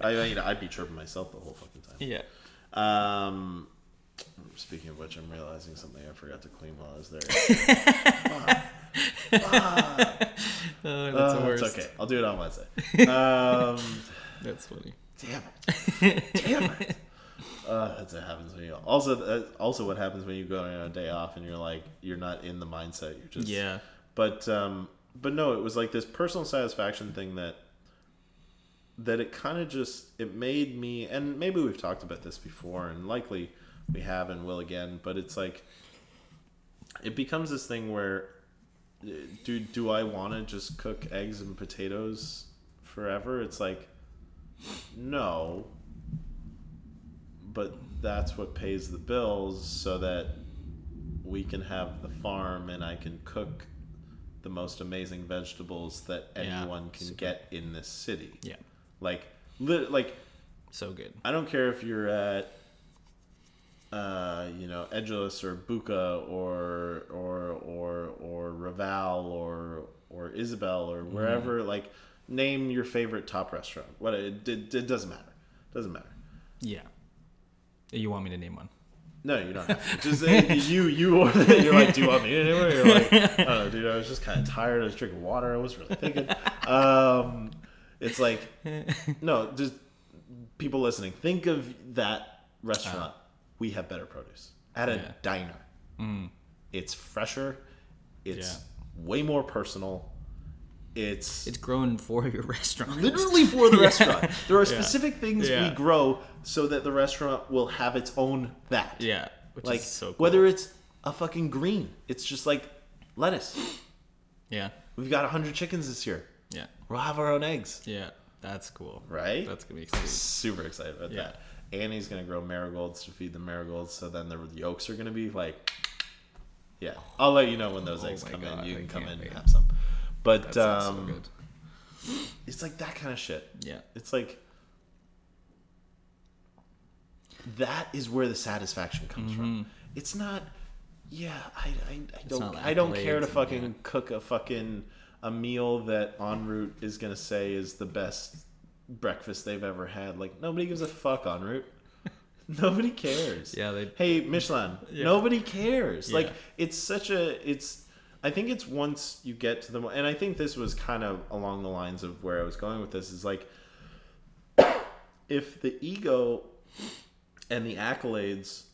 I, you know, I'd be chirping myself the whole fucking time. Yeah. Um, speaking of which, I'm realizing something I forgot to clean while I was there. Oh, that's Uh, the worst. it's okay. I'll do it on Wednesday. Um, That's funny. damn it. Damn it. Uh, that's what happens when you also uh, also what happens when you go on a day off and you're like you're not in the mindset you're just Yeah. but um but no it was like this personal satisfaction thing that that it kind of just it made me and maybe we've talked about this before and likely we have and will again but it's like it becomes this thing where uh, do do I want to just cook eggs and potatoes forever it's like no but that's what pays the bills so that we can have the farm and I can cook the most amazing vegetables that Yeah, anyone can super. get in this city. Yeah. Like, lit like So good. I don't care if you're at, uh, you know, Edulis or Buca or or or or Raval or or Isabel or wherever. Like, name your favorite top restaurant. What it, it, it doesn't matter. Doesn't matter. Yeah. You want me to name one? No, you don't have to. Just say you you order it. You're like, do you want me it? You're like, I dude. I was just kind of tired. I was drinking water. I wasn't really thinking. Um, it's like, no, just people listening. Think of that restaurant. Uh-huh. we have better produce at a Yeah. diner. Mm-hmm. It's fresher. It's Yeah. way more personal. It's It's grown for your restaurant. literally for the Yeah. restaurant. There are specific things we grow so that the restaurant will have its own that Yeah. Which like is so cool. whether it's a fucking green it's just like lettuce Yeah. we've got 100 chickens this year Yeah. we'll have our own eggs Yeah. That's cool. right That's gonna be exciting. super excited about Yeah. that annie's gonna grow marigolds to feed the marigolds so then the yolks are gonna be like yeah i'll let you know when those Oh eggs come God, in you I can come in and have some but so um good. it's like that kind of shit Yeah. it's like that is where the satisfaction comes from. It's not, yeah, I, I, I don't, Mm-hmm. I don't care to fucking yeah. cook a fucking a meal that enRoute is gonna say is the best breakfast they've ever had. Like nobody gives a fuck enRoute. nobody cares. Yeah, they- Hey Michelin, Yeah. nobody cares. Like it's such a it's. I think it's once you get to the and I think this was kind of along the lines of where I was going with this is like if the ego and the accolades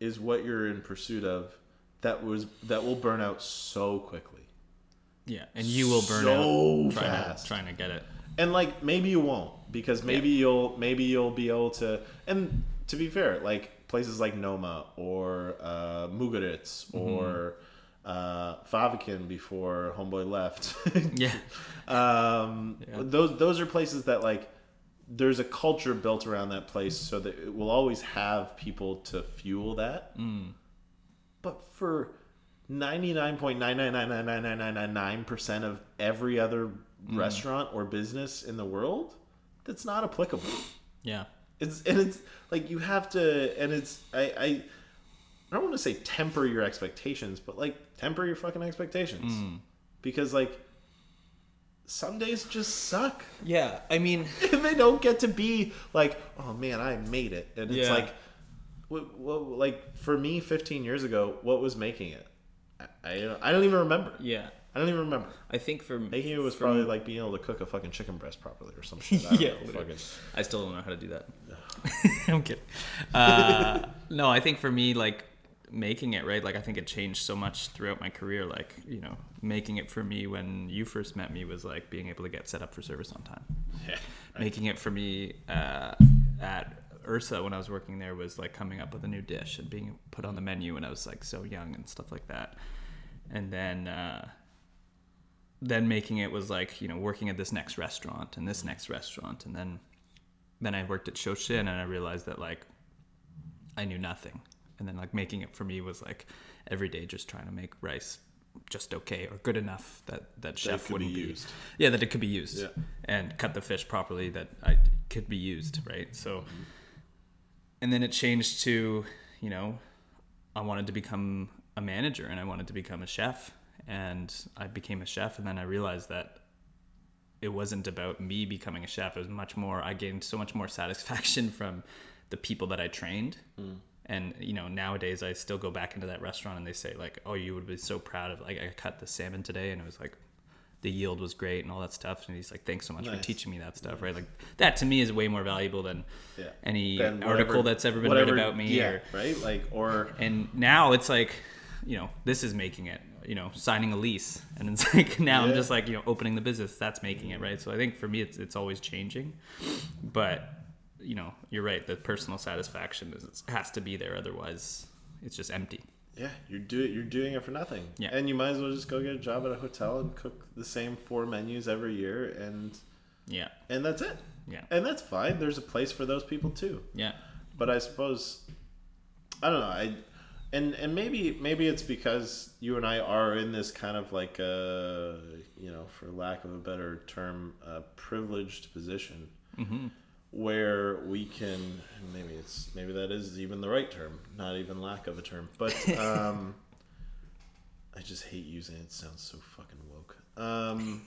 is what you're in pursuit of that was that will burn out so quickly Yeah. And you will burn So out trying fast. to trying to get it. and like maybe you won't because maybe you'll maybe you'll be able to and to be fair like places like noma or uh mugaritz or uh Fäviken before homeboy left Yeah. um Yeah. those those are places that like there's a culture built around that place so that it will always have people to fuel that but for 99.9999999% of every other restaurant or business in the world that's not applicable Yeah. it's and it's like you have to and it's i i I don't want to say temper your expectations, but like temper your fucking expectations. Because like some days just suck. Yeah. I mean, they don't get to be like, oh man, I made it. And it's Yeah. like what, what, like for me 15 years ago, what was making it? I, I, I don't even remember. yeah. I don't even remember. I think for me Making it was from- probably like being able to cook a fucking chicken breast properly or some shit. I yeah, fucking- I still don't know how to do that. I'm kidding. Uh, no, I think for me, like making it right, like I think it changed so much throughout my career. Like you know, making it for me when you first met me was like being able to get set up for service on time. Yeah. Making it for me uh, at Ursa when I was working there was like coming up with a new dish and being put on the menu when I was like so young and stuff like that. And then uh, then making it was like you know working at this next restaurant and this next restaurant and then then I worked at Shoshin and I realized that like I knew nothing and then like making it for me was like every day just trying to make rice just okay or good enough that that chef could wouldn't be, used. yeah that it could be used Yeah. and cut the fish properly that I could be used right so and then it changed to, you know, I wanted to become a manager and I wanted to become a chef. And I became a chef. And then I realized that it wasn't about me becoming a chef. It was much more, I gained so much more satisfaction from the people that I trained. Mm. And, you know, nowadays I still go back into that restaurant and they say, like, oh, you would be so proud of, like, I cut the salmon today. And it was like, the yield was great and all that stuff. And he's like, thanks so much Nice. for teaching me that stuff, right? Like, that to me is way more valuable than Yeah. any Then article that's ever been whatever- written about me. Yeah, Or, right. Like or and now it's like, you know, this is making it, you know, signing a lease. And it's like, now I'm just like, you know, opening the business, that's making it, right? So I think for me, it's, it's always changing. But, you know, you're right. The personal satisfaction is, has to be there. Otherwise, it's just empty. Yeah, you're do you're doing it for nothing. Yeah. And you might as well just go get a job at a hotel and cook the same four menus every year and Yeah. and that's it. Yeah. And that's fine. There's a place for those people too. Yeah. But I suppose I don't know. I and and maybe maybe it's because you and I are in this kind of like a you know, for lack of a better term, a privileged position mm-hmm. Where we can maybe it's maybe that is even the right term, not even lack of a term, but um, I just hate using it. It sounds so fucking woke. Um,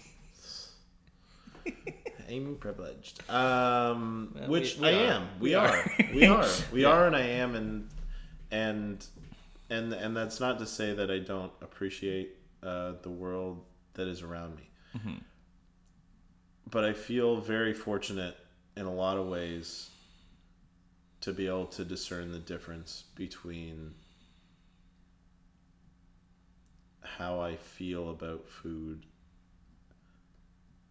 I'm privileged. Um, Well, which we- we I are. am. We, We are. are. we are. We are, and I am, and and and and that's not to say that I don't appreciate uh, the world that is around me. But I feel very fortunate in a lot of ways to be able to discern the difference between how I feel about food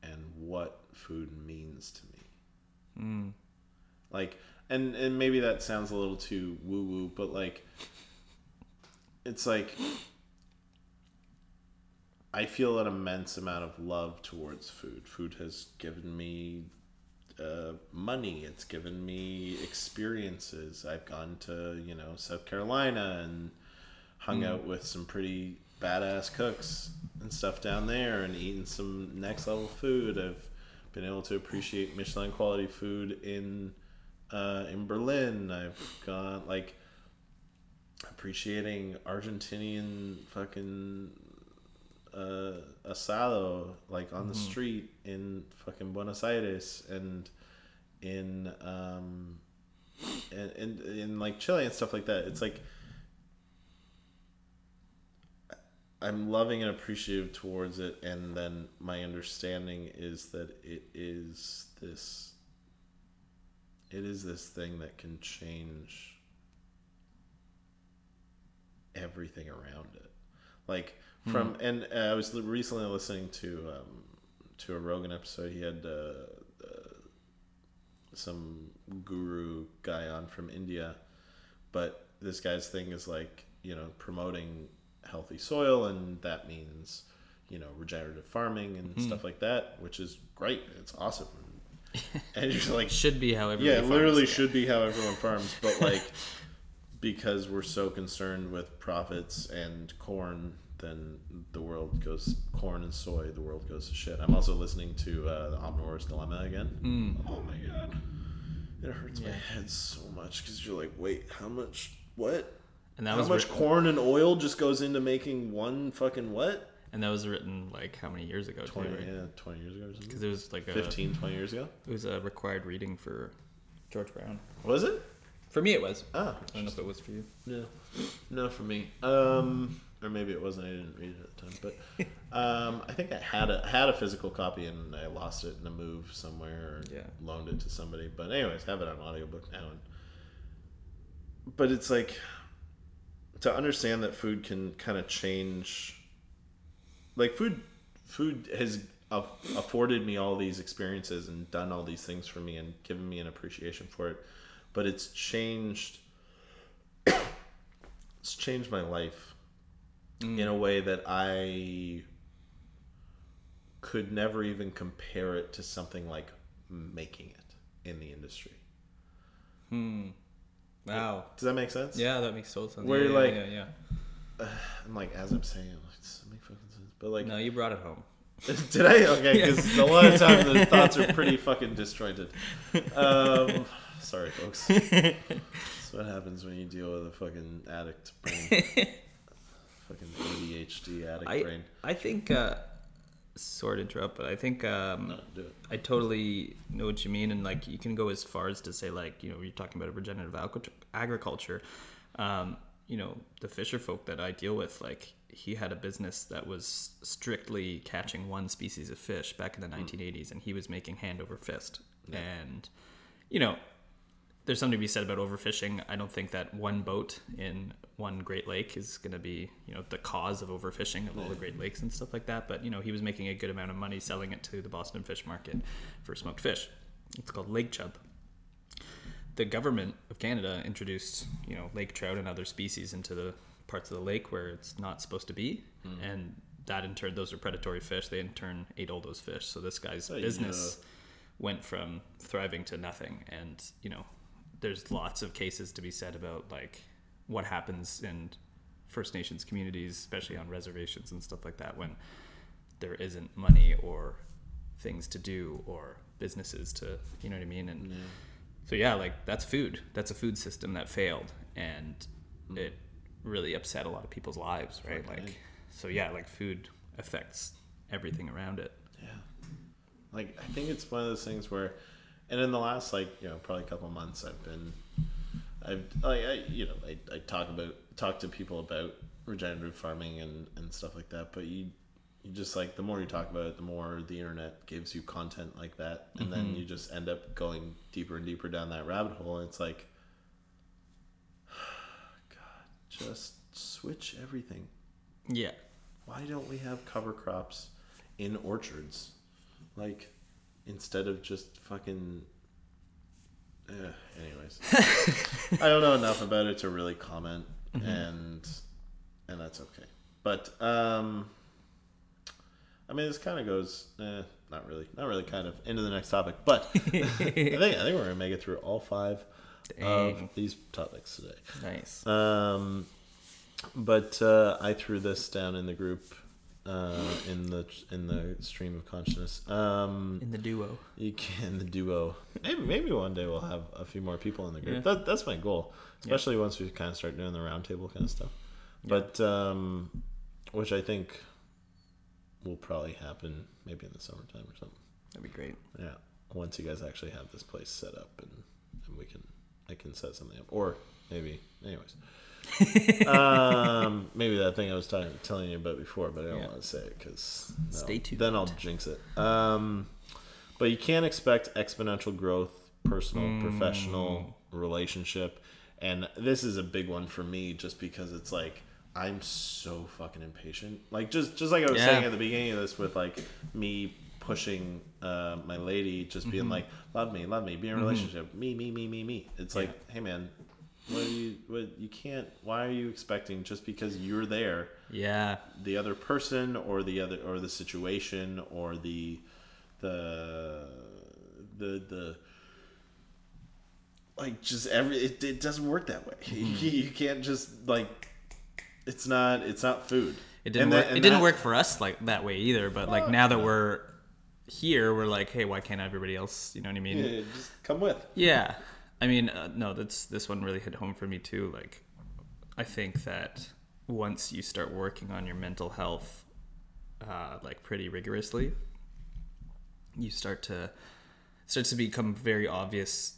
and what food means to me. Mm. Like, and and maybe that sounds a little too woo woo, but like, it's like I feel an immense amount of love towards food. Food has given me uh, money. It's given me experiences. I've gone to you know South Carolina and hung out with some pretty badass cooks and stuff down there, and eaten some next level food. I've been able to appreciate Michelin quality food in uh, in Berlin. I've gone like appreciating Argentinian fucking uh, asado like on the street in fucking Buenos Aires and in um and in, in like Chile and stuff like that. It's like I'm loving and appreciative towards it, and then my understanding is that it is this. It is this thing that can change everything around it, like from and uh, I was recently listening to um, to a Rogan episode. He had uh, uh, some guru guy on from India, but this guy's thing is like you know promoting healthy soil, and that means you know regenerative farming and stuff like that, which is great. It's awesome, and you're like, Should be how everybody yeah, it farms. literally should be how everyone farms, but like because we're so concerned with profits and corn, then the world goes corn and soy. The world goes to shit. I'm also listening to uh, the Omnivore's Dilemma again. Oh my god, it hurts my head so much because you're like, wait, how much? What? And that how was much written, corn and oil just goes into making one fucking what? and that was written like how many years ago? 20, too, right? yeah, 20 years ago or something. Because it was like a 20 years ago. It was a required reading for George Brown. Was it? For me, it was. Ah, I don't know if it was for you. No, no, for me. Um, or maybe it wasn't. I didn't read it at the time. But um, I think I had a had a physical copy and I lost it in a move somewhere or Yeah. loaned it to somebody. But anyways, have it on audiobook now. And but it's like to understand that food can kind of change. Like food, food has afforded me all these experiences and done all these things for me and given me an appreciation for it. But it's changed it's changed my life in a way that I could never even compare it to something like making it in the industry. Hmm. Wow. Does that make sense? Yeah, that makes total sense. Where yeah, you're yeah, like- yeah, yeah. I'm like, as I'm saying, I'm like, does make fucking sense? But like, No, you brought it home. Did I? Okay, because a lot of times the thoughts are pretty fucking disjointed. Um, sorry, folks. That's what happens when you deal with a fucking addict brain. Fucking ADHD addict I brain. I think uh, sort of interrupt, but I think um, No. I totally know what you mean, and like you can go as far as to say like you know you're talking about a regenerative agriculture. Um, you know the fisher folk that I deal with, like he had a business that was strictly catching one species of fish back in the 1980s, and he was making hand over fist. And you know, there's something to be said about overfishing. I don't think that one boat in one Great Lake is going to be, you know, the cause of overfishing of all the Great Lakes and stuff like that. But you know, he was making a good amount of money selling it to the Boston Fish Market for smoked fish. It's called lake chub. The government of Canada introduced, you know, lake trout and other species into the parts of the lake where it's not supposed to be, hmm. and that in turn, those are predatory fish. They in turn ate all those fish. So this guy's Oh, business yeah. went from thriving to nothing and you know there's lots of cases to be said about like what happens in first nations communities especially on reservations and stuff like that when there isn't money or things to do or businesses to you know what i mean? And so yeah like that's food. That's a food system that failed and hmm. it really upset a lot of people's lives right? Fucking like so yeah like food affects everything around it. Yeah. Like I think it's one of those things where, and in the last like you know probably a couple of months I've been, I've like I you know I, I talk about talk to people about regenerative farming and and stuff like that, but you you just like the more you talk about it, the more the internet gives you content like that, and then mm-hmm. you just end up going deeper and deeper down that rabbit hole, and it's like, God, just switch everything. yeah Why don't we have cover crops in orchards? Like, instead of just fucking. Eh, anyways, I don't know enough about it to really comment, and and that's okay. But um, I mean, this kind of goes, eh, not really, not really, kind of into the next topic. But I think I think we're gonna make it through all five of these topics today. nice Um, but uh, I threw this down in the group, uh, in the in the stream of consciousness. Um, in the duo you can the duo. Maybe maybe one day we'll have a few more people in the group. Yeah. That, that's my goal, especially once we kind of start doing the roundtable kind of stuff. Yeah. But um, which I think will probably happen maybe in the summertime or something. that'd be great Yeah, once you guys actually have this place set up and, and we can, I can set something up, or maybe, anyways. Um, maybe that thing I was talking, telling you about before, but I don't Yeah. want to say it because Stay tuned. Then I'll jinx it. Um, but you can't expect exponential growth, personal, Mm. professional, relationship, and this is a big one for me, just because it's like. I'm so fucking impatient. Like just just like I was Yeah. saying at the beginning of this with like me pushing uh, my lady, just being Mm-hmm. like, "Love me, love me, be in a relationship, me, me, me, me, me." It's like, hey man, what you what you can't? Why are you expecting just because you're there, yeah the other person or the other or the situation or the the the the like just every it, it doesn't work that way. Mm-hmm. you can't just like it's not it's not food. It didn't And work. that- it didn't that- work for us like that way either. But like now that we're here, we're like, hey, why can't everybody else? You know what I mean? Yeah, just come with. Yeah, I mean, uh, no, that's this one really hit home for me too. Like, I think that once you start working on your mental health, uh, like pretty rigorously, you start to starts to become very obvious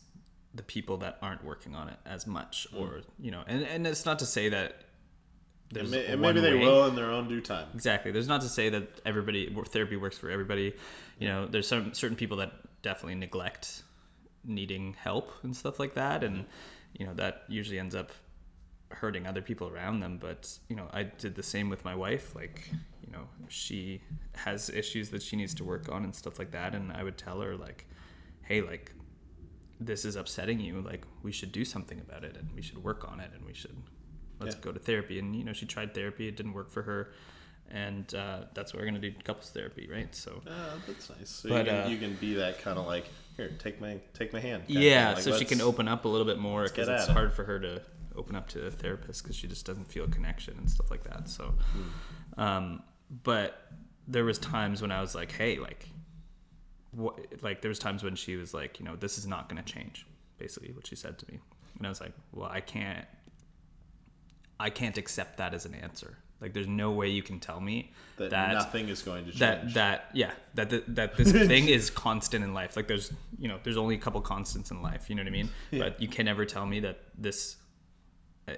the people that aren't working on it as much, or you know, and and it's not to say that there's And, may- and maybe they way. will in their own due time. Exactly. There's not to say that everybody therapy works for everybody. You know, there's some certain people that definitely neglect needing help and stuff like that, and mm-hmm. you know that usually ends up hurting other people around them. But you know, I did the same with my wife. Like, you know, she has issues that she needs to work on and stuff like that, and I would tell her like, hey, like this is upsetting you. Like we should do something about it and we should work on it and we should let's Yeah. go to therapy. And you know she tried therapy. It didn't work for her and uh, that's what we're gonna do couples therapy right so Uh, that's nice. So But, you, can, uh, you can be that kind of like here, take my take my hand. yeah. Like, so she can open up a little bit more because it's it. hard for her to open up to a therapist because she just doesn't feel a connection and stuff like that so Hmm. um, but there was times when I was like, hey, like, what? Like there was times when she was like, you know, this is not going to change. Basically, what she said to me, and I was like, well, I can't. I can't accept that as an answer. Like, there's no way you can tell me that, that nothing is going to change. that that yeah that that, that this thing is constant in life. Like there's you know there's only a couple constants in life you know what i mean? But you can never tell me that this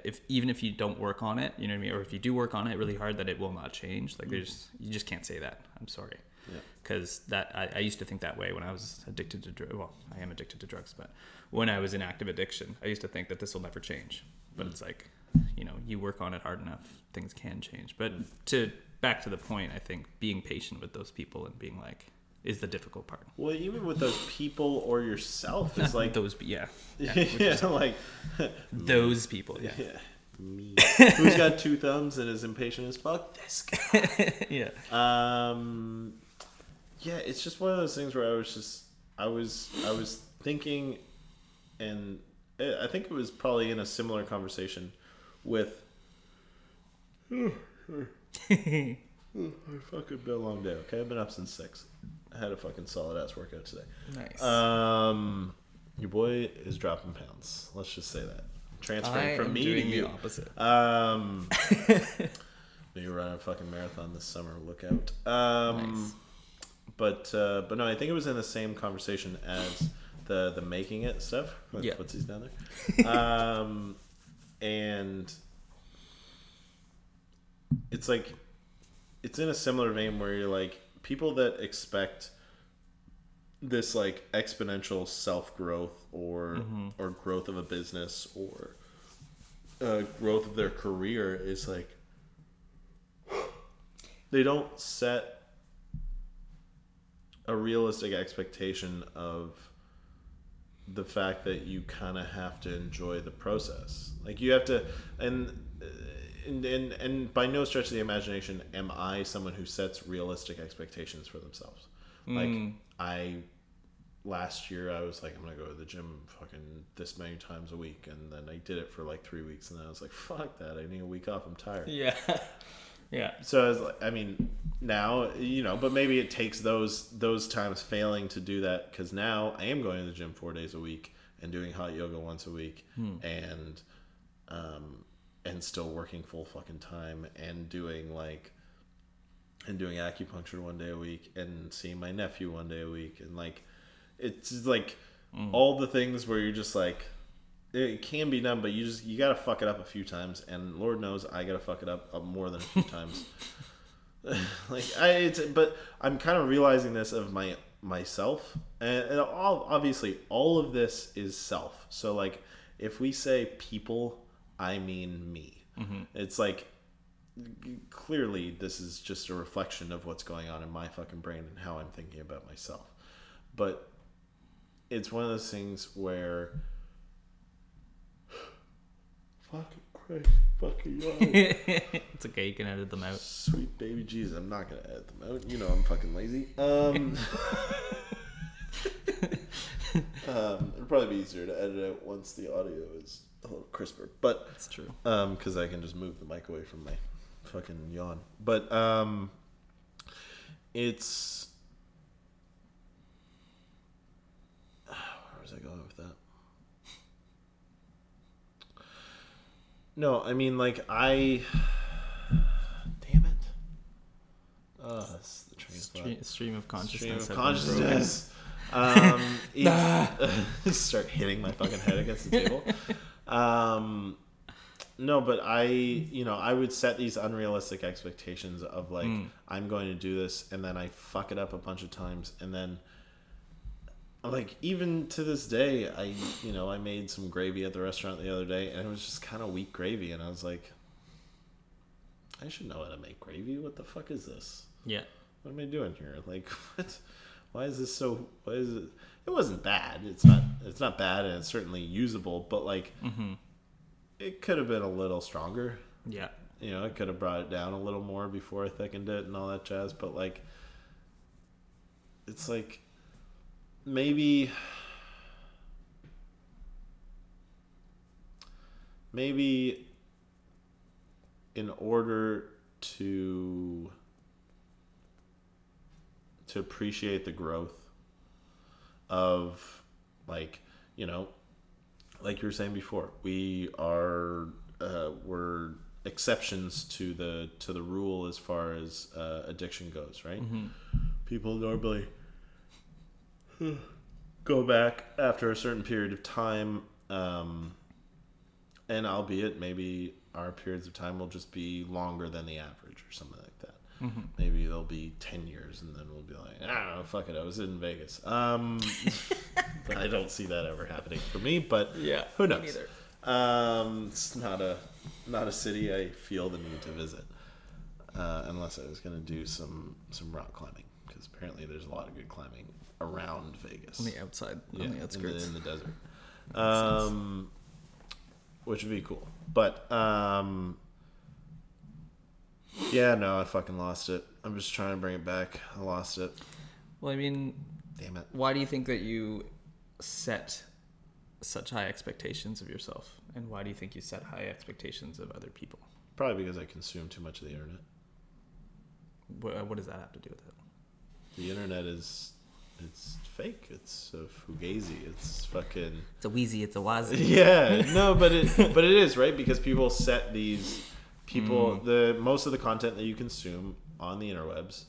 if even if you don't work on it you know what i mean? Or if you do work on it really hard that it will not change. Like there's mm. you just can't say that. I'm sorry. Yeah. because that I, I used to think that way when i was addicted to drugs well i am addicted to drugs but when i was in active addiction i used to think that this will never change. But mm. it's like you know you work on it hard enough things can change but to back to the point i think being patient with those people and being like is the difficult part well, even with those people or yourself, it's like those yeah, yeah, like those people yeah yeah, me. Who's got two thumbs and is impatient as fuck? This guy. yeah Um, yeah, it's just one of those things where I was just, I was, I was thinking, and I I think it was probably in a similar conversation with. I fucking been a long day. Okay, I've been up since six. I had a fucking solid ass workout today. nice Um, your boy is dropping pounds. Let's just say that. Transferring I from am me doing to the you. opposite Um, maybe run a fucking marathon this summer. Look out. Um, Nice. but uh, but no, I think it was in the same conversation as the the making it stuff. With Yeah. Footsie's down there. um, and it's like it's in a similar vein where you're like people that expect this like exponential self growth or or growth of a business or uh, growth of their career is like they don't set a realistic expectation of the fact that you kind of have to enjoy the process. Like you have to and uh, and, and and by no stretch of the imagination am i someone who sets realistic expectations for themselves. Like Mm. i last year i was like i'm gonna go to the gym fucking this many times a week and then i did it for like three weeks and then i was like fuck that i need a week off i'm tired. Yeah. Yeah. So I, was like, I mean now you know but maybe it takes those those times failing to do that because now i am going to the gym four days a week and doing hot yoga once a week hmm. and um and still working full fucking time and doing like and doing acupuncture one day a week and seeing my nephew one day a week and like it's like hmm. all the things where you're just like it can be done but you just you gotta fuck it up a few times and lord knows i gotta fuck it up, up more than a few times like i it's, but i'm kind of realizing this of my myself and, and all obviously all of this is self. So like if we say people i mean me. Mm-hmm. It's like clearly this is just a reflection of what's going on in my fucking brain and how I'm thinking about myself. But it's one of those things where fucking Christ, fucking yawn. it's okay you can edit them out Sweet baby Jesus, I'm not gonna edit them out. You know I'm fucking lazy. Um, um it'd probably be easier to edit out once the audio is a little crisper. But that's true um because i can just move the mic away from my fucking yawn but um it's where was i going with that no i mean like i damn it that's the train stream, stream of consciousness Stream of have been broken. consciousness. Um, it's- start hitting my fucking head against the table. Um, no, but I, you know, I would set these unrealistic expectations of like I'm going to do this, and then I fuck it up a bunch of times, and then like even to this day, I, you know, I made some gravy at the restaurant the other day, and it was just kind of weak gravy, and I was like, I should know how to make gravy. What the fuck is this? yeah what am I doing here? Like, what? Why is this so? Why is it? It wasn't bad. It's not. It's not bad, and it's certainly usable. But like, mm-hmm. it could have been a little stronger. yeah You know, I could have brought it down a little more before I thickened it and all that jazz. But like, it's like maybe. Maybe in order to to appreciate the growth of like you know like you were saying before we are uh, we're exceptions to the to the rule as far as uh, addiction goes right people normally go back after a certain period of time um, and albeit maybe our periods of time will just be longer than the average or something like that. Maybe they'll be 10 years and then we'll be like i don't know fuck it i was in vegas. Um, i don't see that ever happening for me but Yeah, who knows? um, it's not a not a city i feel the need to visit uh, unless i was going to do some some rock climbing because apparently there's a lot of good climbing around vegas On the outside, yeah, on the in the, outskirts. in the desert. Um, which would be cool. But um, yeah, no, I fucking lost it. I'm just trying to bring it back. I lost it. Well, I mean, Damn it. why do you think that you set such high expectations of yourself, and why do you think you set high expectations of other people? Probably because I consume too much of the internet. What, what does that have to do with it? The internet is it's fake. It's a fugazi. It's fucking It's a wheezy, it's a wazzy. yeah no but it but it is right because people set these people mm. the most of the content that you consume on the interwebs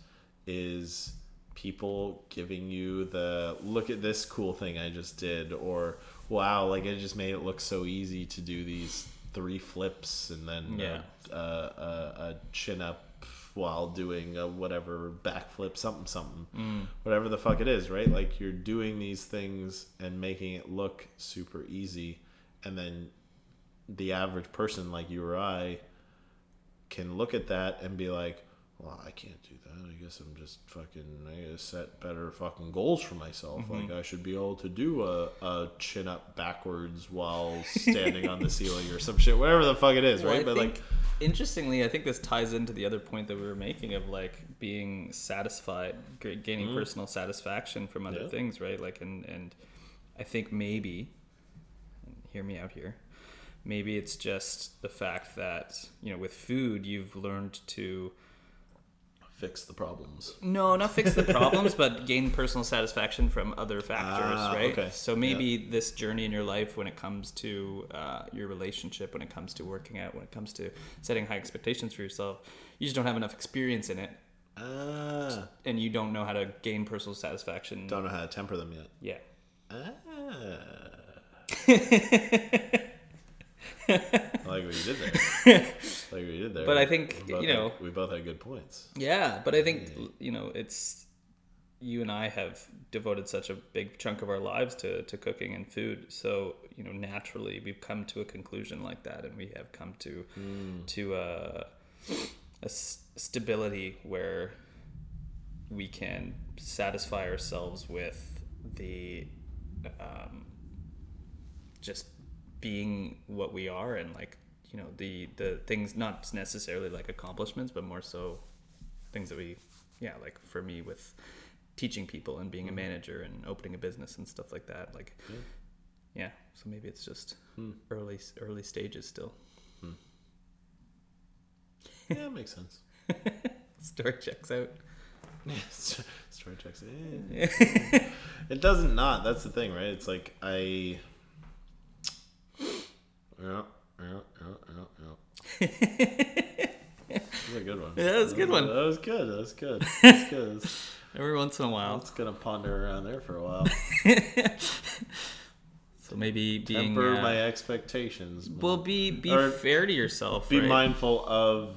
is people giving you the look at this cool thing i just did or wow like i just made it look so easy to do these three flips and then Yeah. a, a, a, a chin up while doing a whatever backflip something something. Whatever the fuck it is right? Like you're doing these things and making it look super easy and then the average person like you or i can look at that and be like well i can't do that i guess i'm just fucking i gotta set better fucking goals for myself like i should be able to do a, a chin up backwards while standing on the ceiling or some shit whatever the fuck it is Well, right I but think, like interestingly, I think this ties into the other point that we were making of like being satisfied, gaining personal satisfaction from other Mm-hmm. Yeah. things, right? Like, and and I think maybe, hear me out here, maybe it's just the fact that you know with food you've learned to fix the problems no, not fix the problems, but gain personal satisfaction from other factors, Ah, right? okay. So maybe this journey in your life, when it comes to uh, your relationship, when it comes to working out, when it comes to setting high expectations for yourself, you just don't have enough experience in it, ah and you don't know how to gain personal satisfaction. don't know how to temper them yet Yeah. Ah. I like what you did there. I like what you did there. But I think, you had- know- we both had good points. Yeah, but I think you know it's you and I have devoted such a big chunk of our lives to, to cooking and food. So you know naturally we've come to a conclusion like that, and we have come to to a, a s- stability where we can satisfy ourselves with the um, just being what we are and like you know the the things not necessarily like accomplishments but more so things that we yeah like for me with teaching people and being a manager and opening a business and stuff like that like yeah so maybe it's just early early stages still Yeah, it makes sense. story checks out Story checks. eh. it doesn't not. That's the thing, right? It's like I. Yeah, yeah, yeah, yeah, yeah. That was a good one. Yeah, that was a good one. That was good. That was good. That was good. every once in a while was gonna ponder around there for a while. so maybe being Temper uh, my expectations. well be be Or fair to yourself be right? mindful of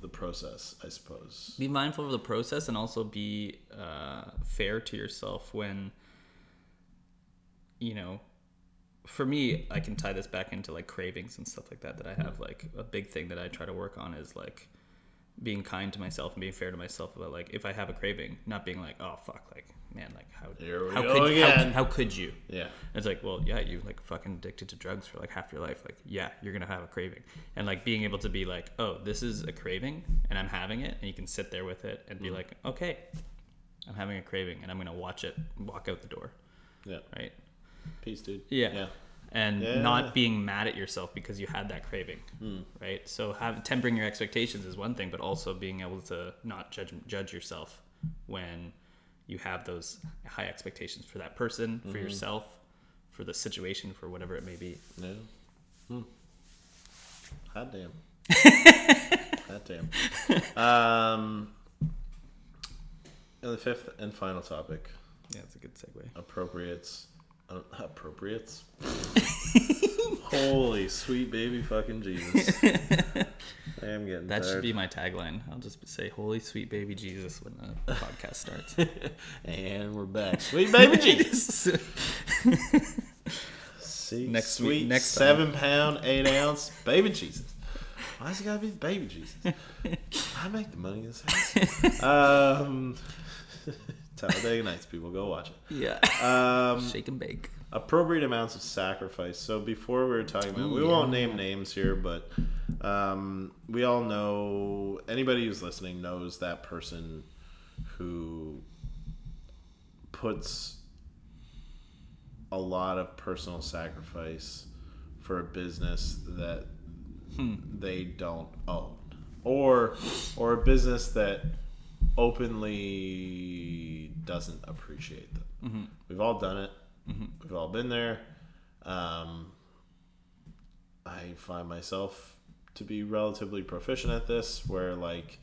the process, I suppose. be mindful of the process and also be uh, fair to yourself when you know for me i can tie this back into like cravings and stuff like that that i have like a big thing that i try to work on is like being kind to myself and being fair to myself about like if i have a craving not being like oh fuck like man like how, how could how, how could you Yeah. it's like, well, yeah, you like fucking addicted to drugs for like half your life. Like, yeah, you're gonna have a craving, and like being able to be like, oh, this is a craving, and I'm having it, and you can sit there with it and be like, okay, I'm having a craving, and I'm gonna watch it walk out the door, Yeah. right? Peace, dude. Yeah. Yeah. And Yeah. Not being mad at yourself because you had that craving, right? So have tempering your expectations is one thing, but also being able to not judge judge yourself when you have those high expectations for that person, for yourself, for the situation, for whatever it may be. Yeah. Hmm. Hot damn. Hot damn. Um, and the fifth and final topic Yeah, it's a good segue. appropriates. Uh, appropriates? Holy sweet baby fucking Jesus. I am getting That should tired. be my tagline. I'll just say, "Holy sweet baby Jesus" when the podcast starts. and we're back. Sweet baby Jesus. See, Next sweet week- next time. seven pound, eight ounce baby Jesus. Why's it gotta be baby Jesus? I make the money in this house. Um, Talladega Nights, people go watch it. yeah, Um, shake and bake. appropriate amounts of sacrifice. So before we were talking about, we Ooh, won't name names here, but um, we all know anybody who's listening knows that person who puts a lot of personal sacrifice for a business that they don't own, or or a business that openly doesn't appreciate them. We've all done it. We've all been there. Um, I find myself to be relatively proficient at this, where like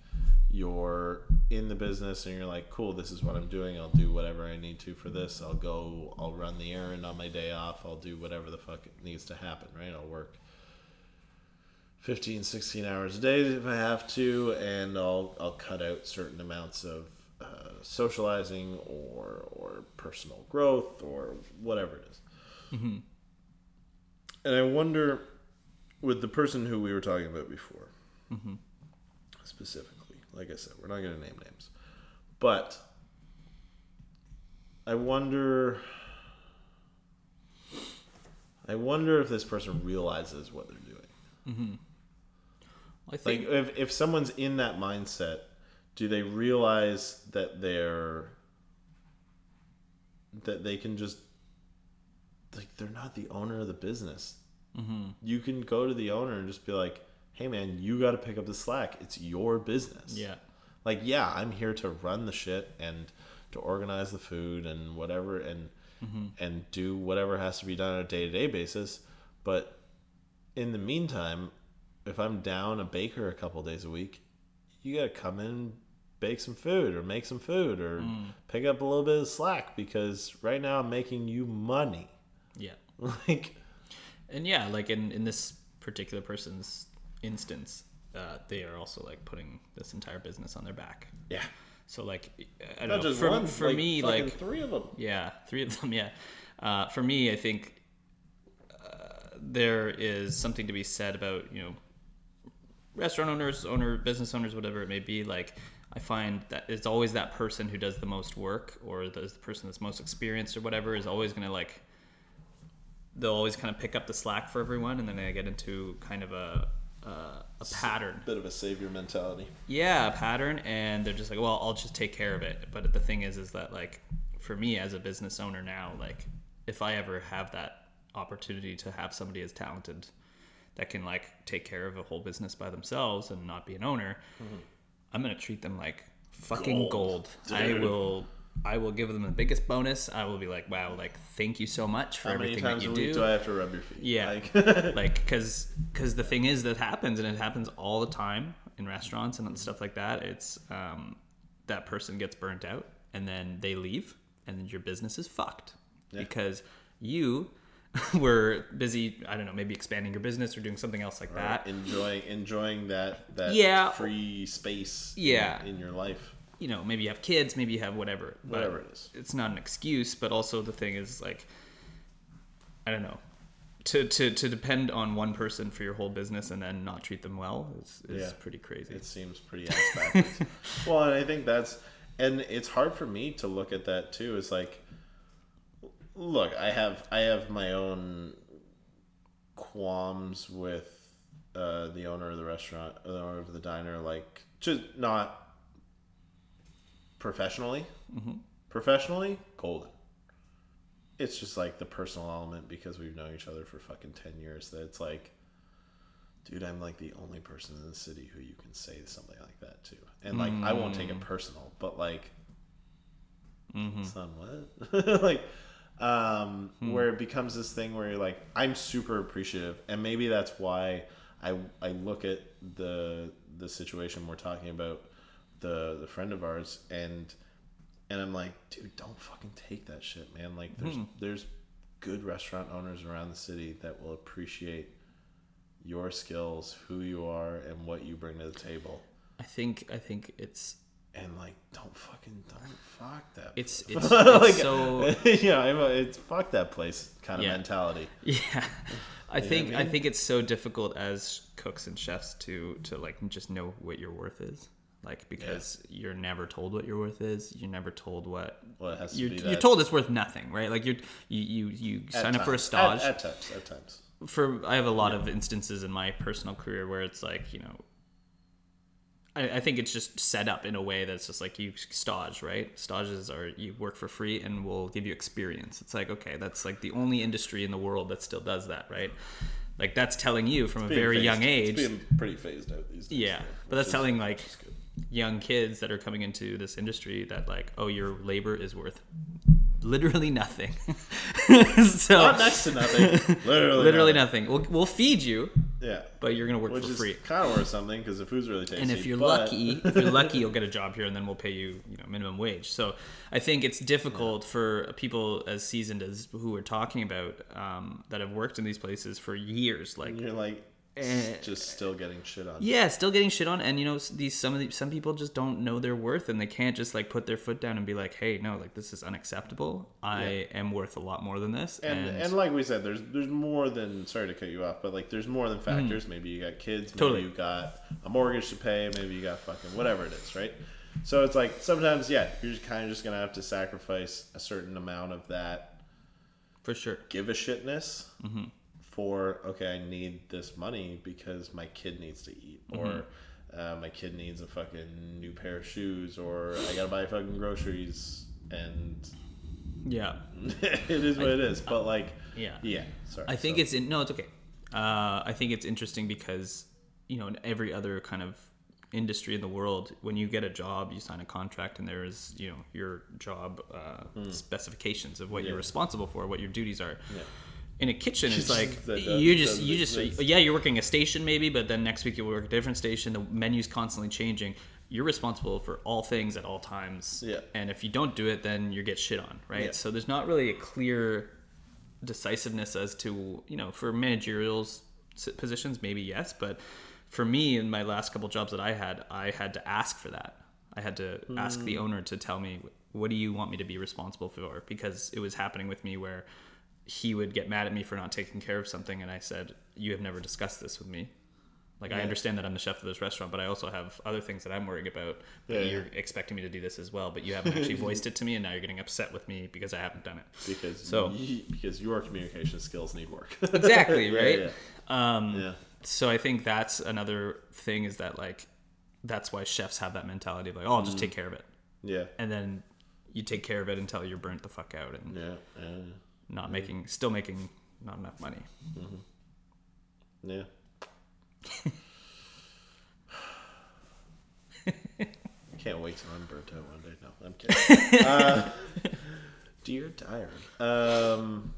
you're in the business and you're like, cool, this is what I'm doing. I'll do whatever I need to for this. I'll go, I'll run the errand on my day off. I'll do whatever the fuck needs to happen, right? I'll work 15, 16 hours a day if I have to, and I'll, I'll cut out certain amounts of uh, socializing or, or personal growth or whatever it is. Mm-hmm. And I wonder, with the person who we were talking about before, mm-hmm. specifically, like I said, we're not going to name names, but I wonder. I wonder if this person realizes what they're doing. Mm-hmm. I think Like, if, if someone's in that mindset, do they realize that they're. that they can just. like, they're not the owner of the business. Mm-hmm. You can go to the owner and just be like, hey man, you got to pick up the slack. It's your business. yeah, Like, yeah, I'm here to run the shit and to organize the food and whatever and and do whatever has to be done on a day to day basis. But in the meantime, if I'm down a baker a couple days a week, you gotta come in, bake some food or make some food or pick up a little bit of slack because right now I'm making you money. yeah. Like, And yeah, like in in this particular person's instance, uh, they are also like putting this entire business on their back. yeah, So like, I don't not know. For, one. for like, me, like three of them. yeah, three of them. Yeah. Uh, for me, I think uh, there is something to be said about you know restaurant owners, owner, business owners, whatever it may be. Like I find that it's always that person who does the most work, or does the person that's most experienced, or whatever, is always going to like. They'll always kind of pick up the slack for everyone, and then they get into kind of a a, a pattern. Bit of a savior mentality. Yeah, a pattern, and they're just like, well, I'll just take care of it. But the thing is, is that like for me as a business owner now, like if I ever have that opportunity to have somebody as talented that can like take care of a whole business by themselves and not be an owner, I'm gonna treat them like fucking gold. Gold. I will. I will give them the biggest bonus. I will be like, wow, like thank you so much for How everything that you do. do I have to rub your feet? Yeah, Like, like because because the thing is that happens and it happens all the time in restaurants and stuff like that. It's um, that person gets burnt out and then they leave and then your business is fucked because you were busy. I don't know, maybe expanding your business or doing something else like that. enjoying enjoying that that Yeah. free space Yeah. in, in your life you know, maybe you have kids, maybe you have whatever. Whatever it is. It's not an excuse, but also the thing is like, I don't know, to to to depend on one person for your whole business and then not treat them well is, is Yeah. pretty crazy. it seems pretty ass backwards well and i think that's and it's hard for me to look at that too it's like look i have i have my own qualms with uh, the owner of the restaurant the owner of the diner like just not professionally. Mm-hmm. Professionally golden. It's just like the personal element because we've known each other for fucking 10 years that it's like dude i'm like the only person in the city who you can say something like that to. And like i won't take it mm. personal but like mm-hmm. son, what? like, um, Hmm. where it becomes this thing where you're like, I'm super appreciative, and maybe that's why I I look at the the situation we're talking about, the the friend of ours, and and I'm like, dude, don't fucking take that shit, man. Like, there's Hmm. there's good restaurant owners around the city that will appreciate your skills, who you are, and what you bring to the table. I think I think it's And like, don't fucking don't fuck that. it's place. it's, Like, it's so yeah, I'm a, it's fuck that place kind of Yeah. mentality. Yeah, I know think I I, think it's so difficult as cooks and chefs to to like just know what your worth is, like because you're never told what your worth is. You're never told what Well, it has to you're, be you're told it's worth nothing, right? Like you're you you, you at sign up for a stage. At, at times, at times. for I have a lot of instances in my personal career where it's like you know. I, I think it's just set up in a way that's just like you stage, right? Stages are you work for free and we'll give you experience. It's like okay, that's like the only industry in the world that still does that, right? Like that's telling you from a very phased- young age. it's being pretty phased out these days. Yeah, though, but that's is- telling like which is good. young kids that are coming into this industry that like, oh, your labor is worth literally nothing. so not next to nothing. Literally, literally nothing. nothing. We'll, we'll feed you, Yeah, but you're gonna work which for free. kind of worth something because the food's really tasty. And if you're but- lucky, if you're lucky, you'll get a job here, and then we'll pay you, you know, minimum wage. So I think it's difficult for people as seasoned as who we're talking about um, that have worked in these places for years, like you're like Eh. just still getting shit on. Yeah, still getting shit on, and you know these some of the, some people just don't know their worth, and they can't just like put their foot down and be like, "Hey, no, like this is unacceptable. I am worth a lot more than this." And, And, and like we said, there's there's more than sorry to cut you off, but like there's more than factors. Maybe you got kids, maybe Mm. Totally. you got a mortgage to pay, maybe you got fucking whatever it is, right? So it's like sometimes, yeah, you're kind of just gonna have to sacrifice a certain amount of that for sure, give a shitness Mm-hmm. For okay, I need this money because my kid needs to eat, Mm-hmm. or uh, my kid needs a fucking new pair of shoes, or I gotta buy fucking groceries, and yeah, it is what it is. But like, yeah. yeah, sorry. I think so- it's in, no, it's okay. Uh, I think it's interesting because you know in every other kind of industry in the world, when you get a job, you sign a contract, and there is you know your job uh, specifications of what. Yeah. you're responsible for, what your duties are. Yeah. In a kitchen, it's like that- you just you just yeah you're working a station maybe, but then next week you work a different station. The menu's constantly changing. You're responsible for all things at all times. Yeah. And if you don't do it, then you get shit on, right? Yeah. So there's not really a clear decisiveness as to you know for managerial positions maybe yes but for me in my last couple jobs that i had i had to ask for that i had to ask the owner to tell me what do you want me to be responsible for because it was happening with me where he would get mad at me for not taking care of something and i said you have never discussed this with me like i understand that i'm the chef of this restaurant but i also have other things that i'm worrying about Yeah, yeah. you're expecting me to do this as well but you haven't actually voiced it to me and now you're getting upset with me because i haven't done it because So- because your communication skills need work. exactly right Yeah. um yeah. so i think that's another thing is that like that's why chefs have that mentality of like oh i'll just take care of it Yeah. and then you take care of it until you're burnt the fuck out and Yeah. Not making still making not enough money Yeah. Can't wait till I'm burnt out one day. No, I'm kidding. uh, dear diary. Um.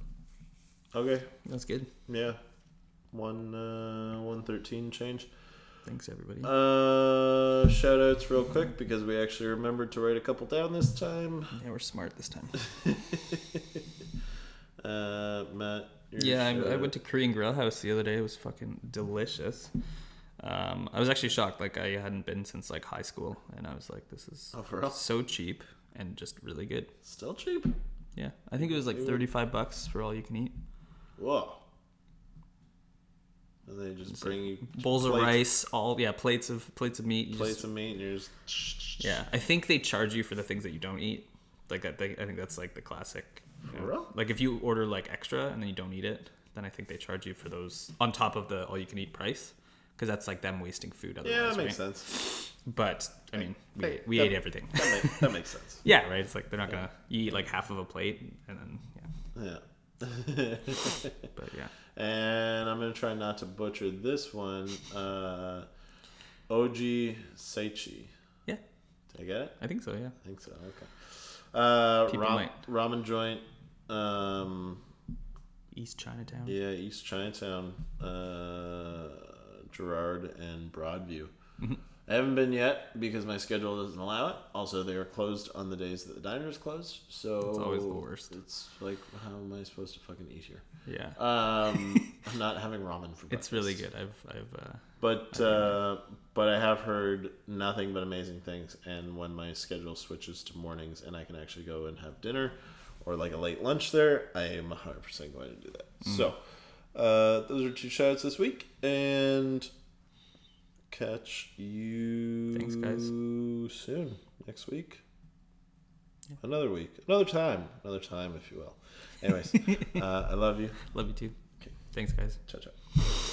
Okay. that's good Yeah. One. Uh. One thirteen change. thanks everybody Uh. Shout outs real quick because we actually remembered to write a couple down this time. yeah we're smart this time Uh. Matt. yeah I, I went to korean grill house the other day it was fucking delicious um, I was actually shocked. Like I hadn't been since like high school, and I was like, "This is Oh, so cheap and just really good." Still cheap. Yeah, I think it was like thirty-five bucks for all you can eat. Whoa. And they just bring you bowls of rice, all yeah, plates of plates of meat. plates just- of meat, and you're just yeah, I think they charge you for the things that you don't eat. Like that, they, I think that's like the classic. For real? Like if you order like extra and then you don't eat it, then I think they charge you for those on top of the all you can eat price, because that's like them wasting food. Otherwise, Yeah, that makes right? sense. But I mean, we, Hey, we that- ate everything. That, make, that makes sense. yeah, right. It's like they're not gonna you eat like half of a plate and then yeah. Yeah. But yeah, and I'm gonna try not to butcher this one. Uh, Oji Seichi. yeah, Did I get it? I think so. Yeah. I think so. Okay. Uh, People ram- might- ramen joint. Um, East Chinatown. yeah, East Chinatown, uh, Gerrard and Broadview. Mm-hmm. I haven't been yet because my schedule doesn't allow it. Also, they are closed on the days that the diner is closed. So It's always the worst. It's like, how am I supposed to fucking eat here? Yeah. Um, I'm not having ramen for breakfast. it's really good. I've I've uh, But uh, but I have heard nothing but amazing things. And when my schedule switches to mornings and I can actually go and have dinner or like a late lunch there, I am 100% going to do that. So uh, those are two shoutouts this week. And catch you Thanks, guys. soon next week. Another week, another time, another time, if you will. Anyways, uh, I love you. love you too. Okay. Thanks, guys. Ciao, ciao.